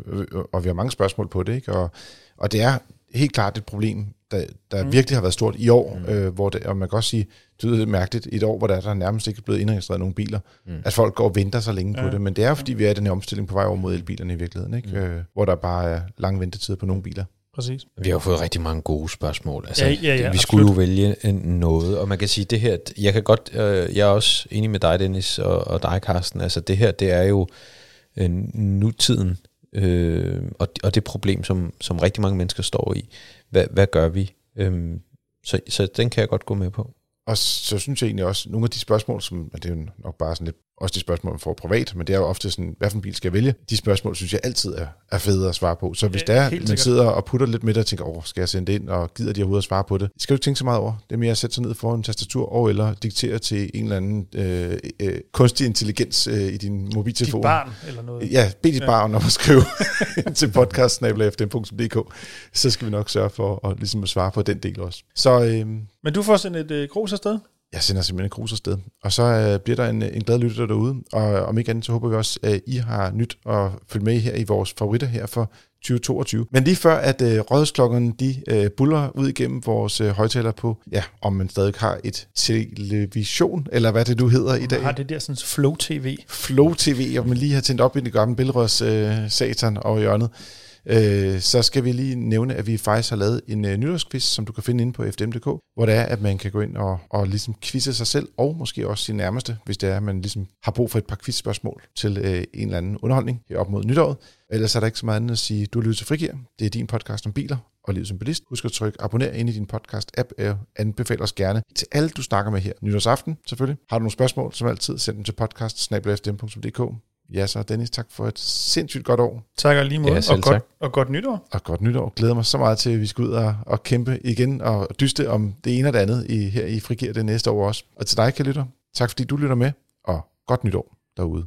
og vi har mange spørgsmål på det, ikke? Og, og det er helt klart et problem, der, der mm. virkelig har været stort i år, mm. øh, hvor det, og man kan også sige, det er mærkeligt, i et år, hvor der, der nærmest ikke er blevet indregistreret nogen biler, mm. at folk går og venter så længe ja. på det, men det er jo fordi, vi er i den her omstilling på vej over mod elbilerne i virkeligheden, ikke? Mm. Øh, hvor der bare er lange ventetider på nogle biler. Præcis. Vi har jo fået rigtig mange gode spørgsmål. Altså, Ja, ja, ja, vi skulle absolut. jo vælge en noget, og man kan sige, det her, jeg kan godt, øh, jeg er også enig med dig, Dennis, og, og dig, Carsten, altså det her, det er jo øh, nutiden, øh, og, og det problem, som, som rigtig mange mennesker står i. Hvad, hvad gør vi? Øhm, så, så den kan jeg godt gå med på. Og så synes jeg egentlig også, nogle af de spørgsmål, som det er jo nok bare sådan lidt, også de spørgsmål, man får privat, men det er jo ofte sådan, hvad for en bil skal jeg vælge? De spørgsmål, synes jeg altid er, er fede at svare på. Så hvis det er, man sikkert. sidder og putter lidt med det og tænker, åh, skal jeg sende det ind, og gider de overhovedet at svare på det? Det skal du ikke tænke så meget over. Det er mere at sætte sig ned foran en tastatur og eller diktere til en eller anden øh, øh, kunstig intelligens øh, i din Dit mobiltelefon. barn eller noget. Ja, bed dit Ja. barn om at skrive til podcast.fdm.dk, så skal vi nok sørge for at, ligesom at svare på den del også. Så øh, Men du får sendt et øh, grus afsted. Jeg sender simpelthen en krus afsted. Og så øh, bliver der en, en glad lytter derude, og om ikke andet, så håber vi også, at I har nyt at følge med her i vores favoritter her for 2022. Men lige før, at øh, rådsklokkerne de øh, buller ud igennem vores øh, højtaler på, ja, om man stadig har et television, eller hvad det nu hedder i dag. Har det der sådan Flow TV. Flow TV, og man lige har tændt op i det gamle billedrørs øh, satan i hjørnet, øh, så skal vi lige nævne, at vi faktisk har lavet en øh, nytårsquiz, som du kan finde inde på fdm.dk, hvor det er, at man kan gå ind og, og ligesom quizze sig selv, og måske også sin nærmeste, hvis det er, at man ligesom har brug for et par quizspørgsmål til øh, en eller anden underholdning op mod nytåret. Ellers er der ikke så meget andet at sige, du lytter til Frigir. Det er din podcast om biler og livet som bilist. Husk at trykke abonner ind i din podcast-app, øh, Jeg anbefaler os gerne til alle, du snakker med her. Nytårsaften, selvfølgelig. Har du nogle spørgsmål, som altid, send dem til podcast Ja, så Dennis, tak for et sindssygt godt år, Tak og lige måde. Ja, og, godt, tak. og godt nytår. og godt nytår. Glæder mig så meget til, at vi skal ud og, og kæmpe igen og dyste om det ene og det andet i, her i Frigir det næste år også. Og til dig, kan lytter, tak fordi du lytter med, og godt nytår derude.